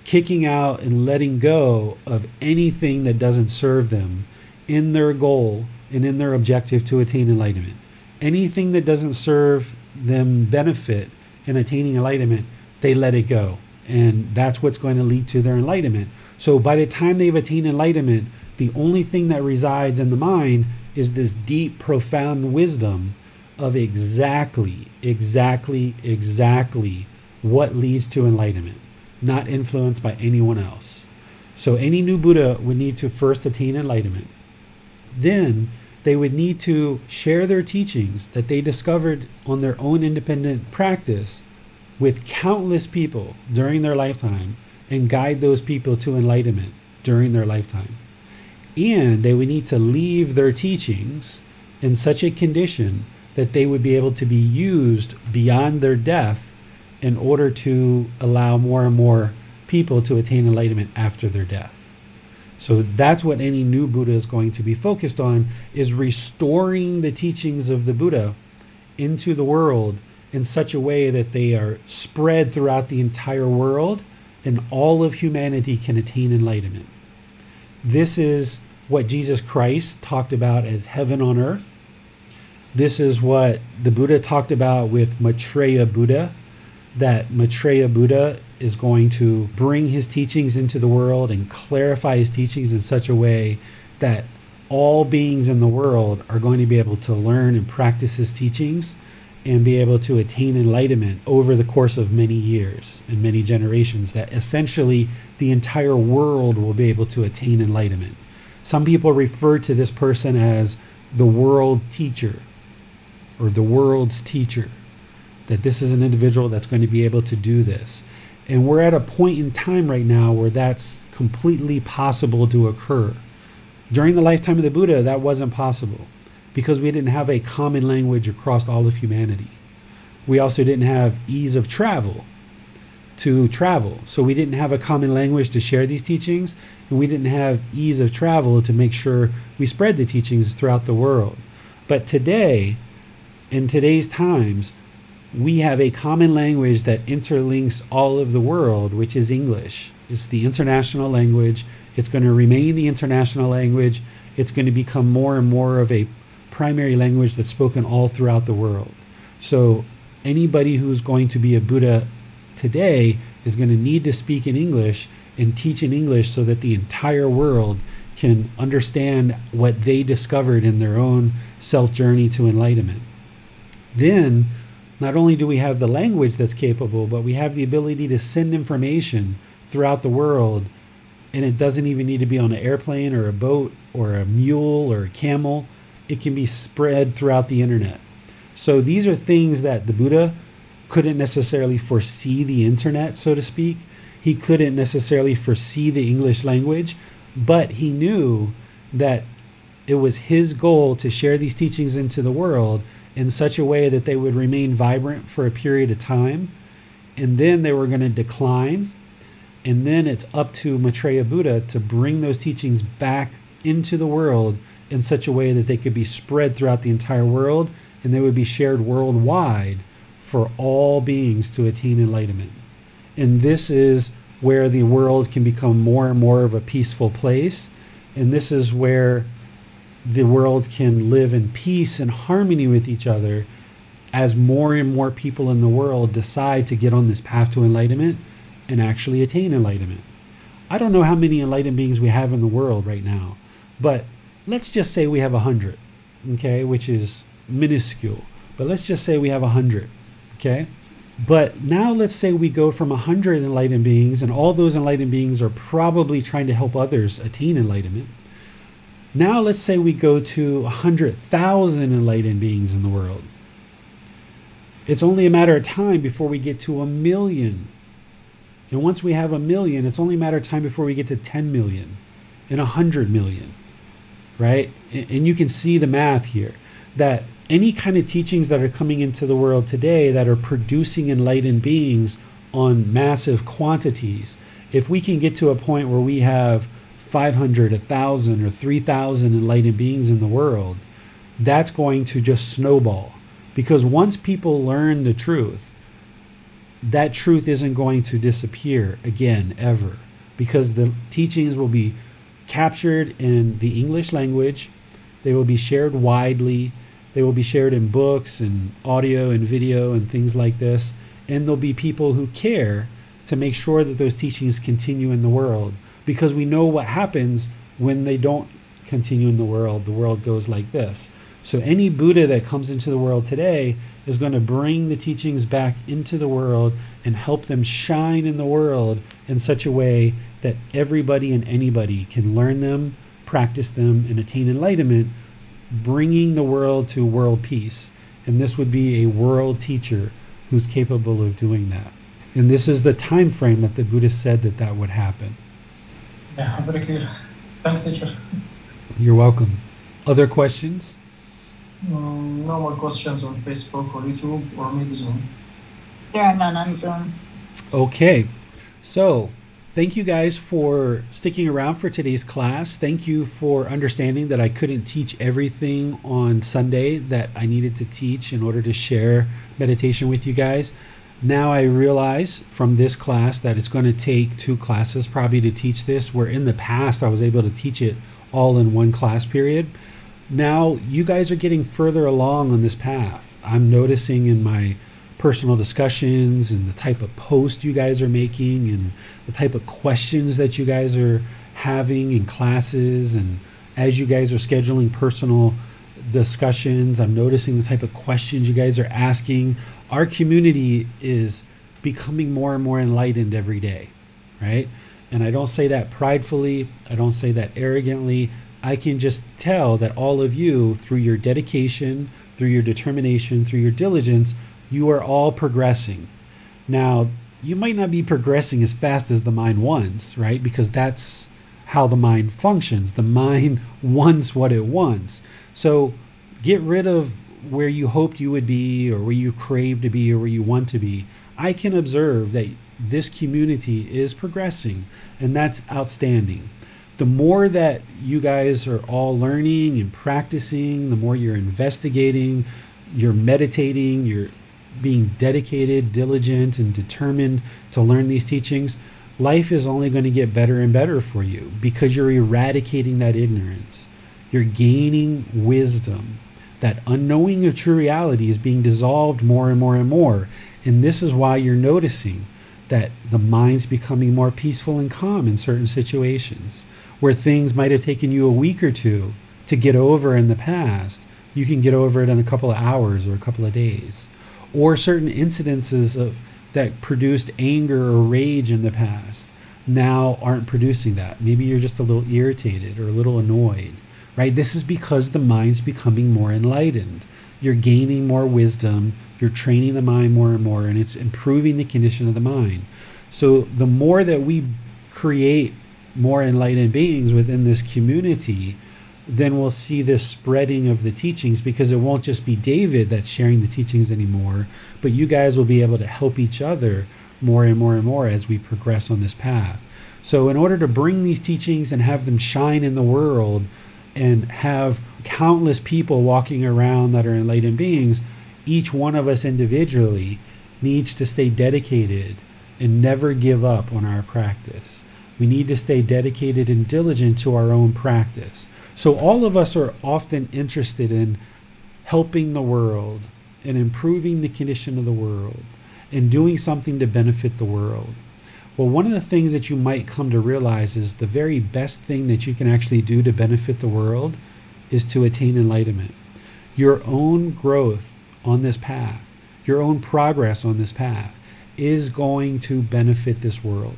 kicking out and letting go of anything that doesn't serve them in their goal and in their objective to attain enlightenment. Anything that doesn't serve them benefit in attaining enlightenment, they let it go. And that's what's going to lead to their enlightenment. So by the time they've attained enlightenment, the only thing that resides in the mind is this deep, profound wisdom of exactly, exactly, exactly what leads to enlightenment, not influenced by anyone else. So any new Buddha would need to first attain enlightenment. Then they would need to share their teachings that they discovered on their own independent practice with countless people during their lifetime and guide those people to enlightenment during their lifetime. And they would need to leave their teachings in such a condition that they would be able to be used beyond their death in order to allow more and more people to attain enlightenment after their death. So that's what any new Buddha is going to be focused on is restoring the teachings of the Buddha into the world in such a way that they are spread throughout the entire world and all of humanity can attain enlightenment. This is what Jesus Christ talked about as heaven on earth. This is what the Buddha talked about with Maitreya Buddha, that Maitreya Buddha is going to bring his teachings into the world and clarify his teachings in such a way that all beings in the world are going to be able to learn and practice his teachings and be able to attain enlightenment over the course of many years and many generations that essentially the entire world will be able to attain enlightenment. Some people refer to this person as the world teacher or the world's teacher, that this is an individual that's going to be able to do this. And we're at a point in time right now where that's completely possible to occur. During the lifetime of the Buddha, that wasn't possible because we didn't have a common language across all of humanity. We also didn't have ease of travel to travel. So we didn't have a common language to share these teachings, and we didn't have ease of travel to make sure we spread the teachings throughout the world. But today, in today's times, we have a common language that interlinks all of the world, which is English. It's the international language. It's going to remain the international language. It's going to become more and more of a primary language that's spoken all throughout the world. So, anybody who's going to be a Buddha today is going to need to speak in English and teach in English so that the entire world can understand what they discovered in their own self journey to enlightenment. Then, not only do we have the language that's capable, but we have the ability to send information throughout the world. And it doesn't even need to be on an airplane or a boat or a mule or a camel. It can be spread throughout the internet. So these are things that the Buddha couldn't necessarily foresee the internet, so to speak. He couldn't necessarily foresee the English language, but he knew that it was his goal to share these teachings into the world in such a way that they would remain vibrant for a period of time and then they were going to decline and then it's up to Maitreya Buddha to bring those teachings back into the world in such a way that they could be spread throughout the entire world and they would be shared worldwide for all beings to attain enlightenment. And this is where the world can become more and more of a peaceful place. And this is where the world can live in peace and harmony with each other as more and more people in the world decide to get on this path to enlightenment and actually attain enlightenment. I don't know how many enlightened beings we have in the world right now, but let's just say we have a hundred, okay, which is minuscule. But let's just say we have a hundred, okay. But now let's say we go from a hundred enlightened beings, and all those enlightened beings are probably trying to help others attain enlightenment. Now let's say we go to 100,000 enlightened beings in the world. It's only a matter of time before we get to a million. And once we have a million, it's only a matter of time before we get to 10 million and 100 million, right? And you can see the math here that any kind of teachings that are coming into the world today that are producing enlightened beings on massive quantities, if we can get to a point where we have 500, 1,000, or 3,000 enlightened beings in the world, that's going to just snowball. Because once people learn the truth, that truth isn't going to disappear again, ever. Because the teachings will be captured in the English language, they will be shared widely, they will be shared in books and audio and video and things like this. And there'll be people who care to make sure that those teachings continue in the world because we know what happens when they don't continue in the world. The world goes like this. So any Buddha that comes into the world today is going to bring the teachings back into the world and help them shine in the world in such a way that everybody and anybody can learn them, practice them, and attain enlightenment bringing the world to world peace. And this would be a world teacher who's capable of doing that. And this is the time frame that the Buddha said that that would happen. Yeah, very clear. Thanks, teacher. You're welcome. Other questions? Mm, no more questions on Facebook or YouTube or maybe Zoom. There are none on Zoom. Okay. So, thank you guys for sticking around for today's class. Thank you for understanding that I couldn't teach everything on Sunday that I needed to teach in order to share meditation with you guys. Now I realize from this class that it's going to take two classes probably to teach this, where in the past I was able to teach it all in one class period. Now you guys are getting further along on this path. I'm noticing in my personal discussions and the type of post you guys are making and the type of questions that you guys are having in classes and as you guys are scheduling personal discussions i'm noticing the type of questions you guys are asking our community is becoming more and more enlightened every day right and i don't say that pridefully i don't say that arrogantly i can just tell that all of you through your dedication through your determination through your diligence you are all progressing. Now, you might not be progressing as fast as the mind wants, right? Because that's how the mind functions. The mind wants what it wants. So get rid of where you hoped you would be or where you crave to be or where you want to be. I can observe that this community is progressing, and that's outstanding. The more that you guys are all learning and practicing, the more you're investigating, you're meditating, you're being dedicated, diligent, and determined to learn these teachings, life is only going to get better and better for you because you're eradicating that ignorance. You're gaining wisdom. That unknowing of true reality is being dissolved more and more and more. And this is why you're noticing that the mind's becoming more peaceful and calm in certain situations where things might have taken you a week or two to get over in the past. You can get over it in a couple of hours or a couple of days or certain incidences of that produced anger or rage in the past now aren't producing that. Maybe you're just a little irritated or a little annoyed, right? This is because the mind's becoming more enlightened. You're gaining more wisdom, you're training the mind more and more, and it's improving the condition of the mind. So the more that we create more enlightened beings within this community, then we'll see this spreading of the teachings because it won't just be David that's sharing the teachings anymore, but you guys will be able to help each other more and more and more as we progress on this path. So, in order to bring these teachings and have them shine in the world and have countless people walking around that are enlightened beings, each one of us individually needs to stay dedicated and never give up on our practice. We need to stay dedicated and diligent to our own practice. So, all of us are often interested in helping the world and improving the condition of the world and doing something to benefit the world. Well, one of the things that you might come to realize is the very best thing that you can actually do to benefit the world is to attain enlightenment. Your own growth on this path, your own progress on this path is going to benefit this world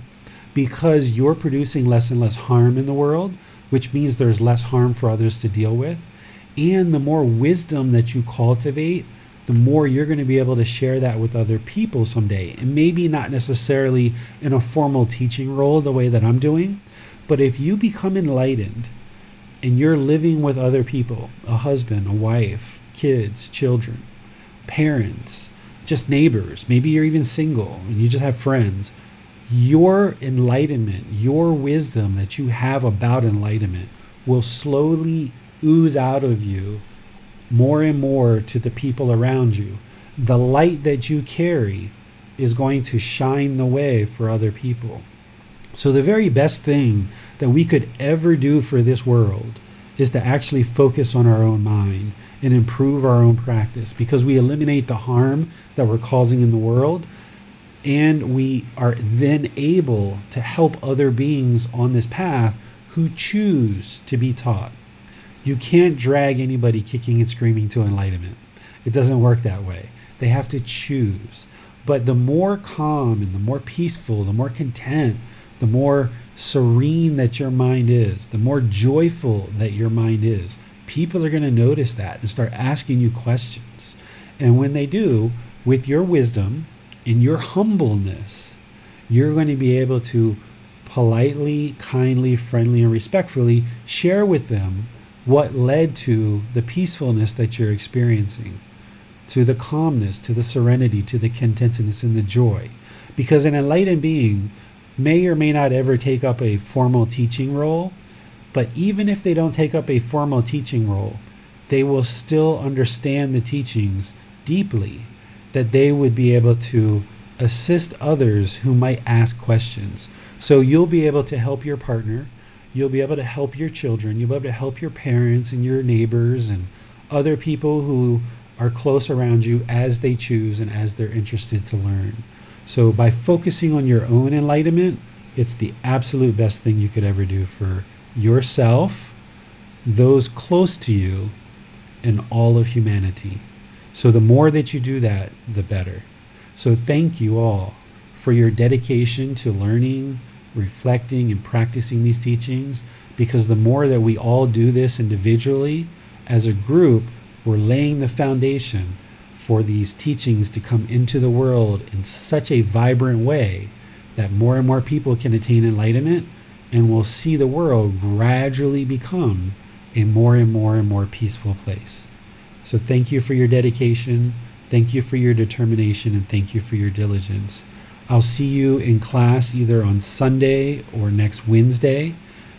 because you're producing less and less harm in the world which means there's less harm for others to deal with. And the more wisdom that you cultivate, the more you're going to be able to share that with other people someday. And maybe not necessarily in a formal teaching role the way that I'm doing, but if you become enlightened and you're living with other people a husband, a wife, kids, children, parents, just neighbors, maybe you're even single and you just have friends your enlightenment, your wisdom that you have about enlightenment will slowly ooze out of you more and more to the people around you. The light that you carry is going to shine the way for other people. So, the very best thing that we could ever do for this world is to actually focus on our own mind and improve our own practice because we eliminate the harm that we're causing in the world and we are then able to help other beings on this path who choose to be taught. You can't drag anybody kicking and screaming to enlightenment. It doesn't work that way. They have to choose. But the more calm and the more peaceful, the more content, the more serene that your mind is, the more joyful that your mind is, people are going to notice that and start asking you questions. And when they do, with your wisdom, in your humbleness, you're going to be able to politely, kindly, friendly, and respectfully share with them what led to the peacefulness that you're experiencing, to the calmness, to the serenity, to the contentedness, and the joy. Because an enlightened being may or may not ever take up a formal teaching role, but even if they don't take up a formal teaching role, they will still understand the teachings deeply, that they would be able to assist others who might ask questions. So you'll be able to help your partner, you'll be able to help your children, you'll be able to help your parents and your neighbors and other people who are close around you as they choose and as they're interested to learn. So by focusing on your own enlightenment, it's the absolute best thing you could ever do for yourself, those close to you, and all of humanity. So the more that you do that, the better. So thank you all for your dedication to learning, reflecting, and practicing these teachings because the more that we all do this individually, as a group, we're laying the foundation for these teachings to come into the world in such a vibrant way that more and more people can attain enlightenment and we'll see the world gradually become a more and more and more peaceful place. So thank you for your dedication. Thank you for your determination and thank you for your diligence. I'll see you in class either on Sunday or next Wednesday.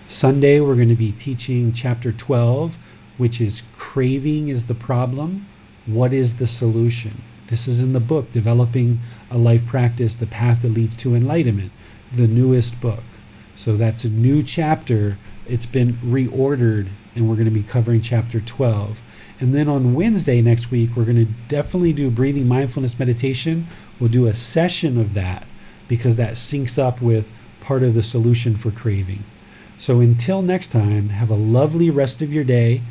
Sunday, we're going to be teaching chapter 12, which is Craving is the Problem. What is the solution? This is in the book, Developing a Life Practice The Path That Leads to Enlightenment, the newest book. So that's a new chapter. It's been reordered, and we're going to be covering chapter 12. And then on Wednesday next week, we're going to definitely do breathing mindfulness meditation. We'll do a session of that because that syncs up with part of the solution for craving. So until next time, have a lovely rest of your day.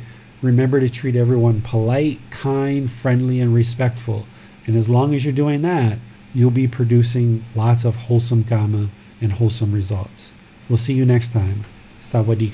Remember to treat everyone polite, kind, friendly, and respectful. And as long as you're doing that, you'll be producing lots of wholesome karma and wholesome results. We'll see you next time. Sawadee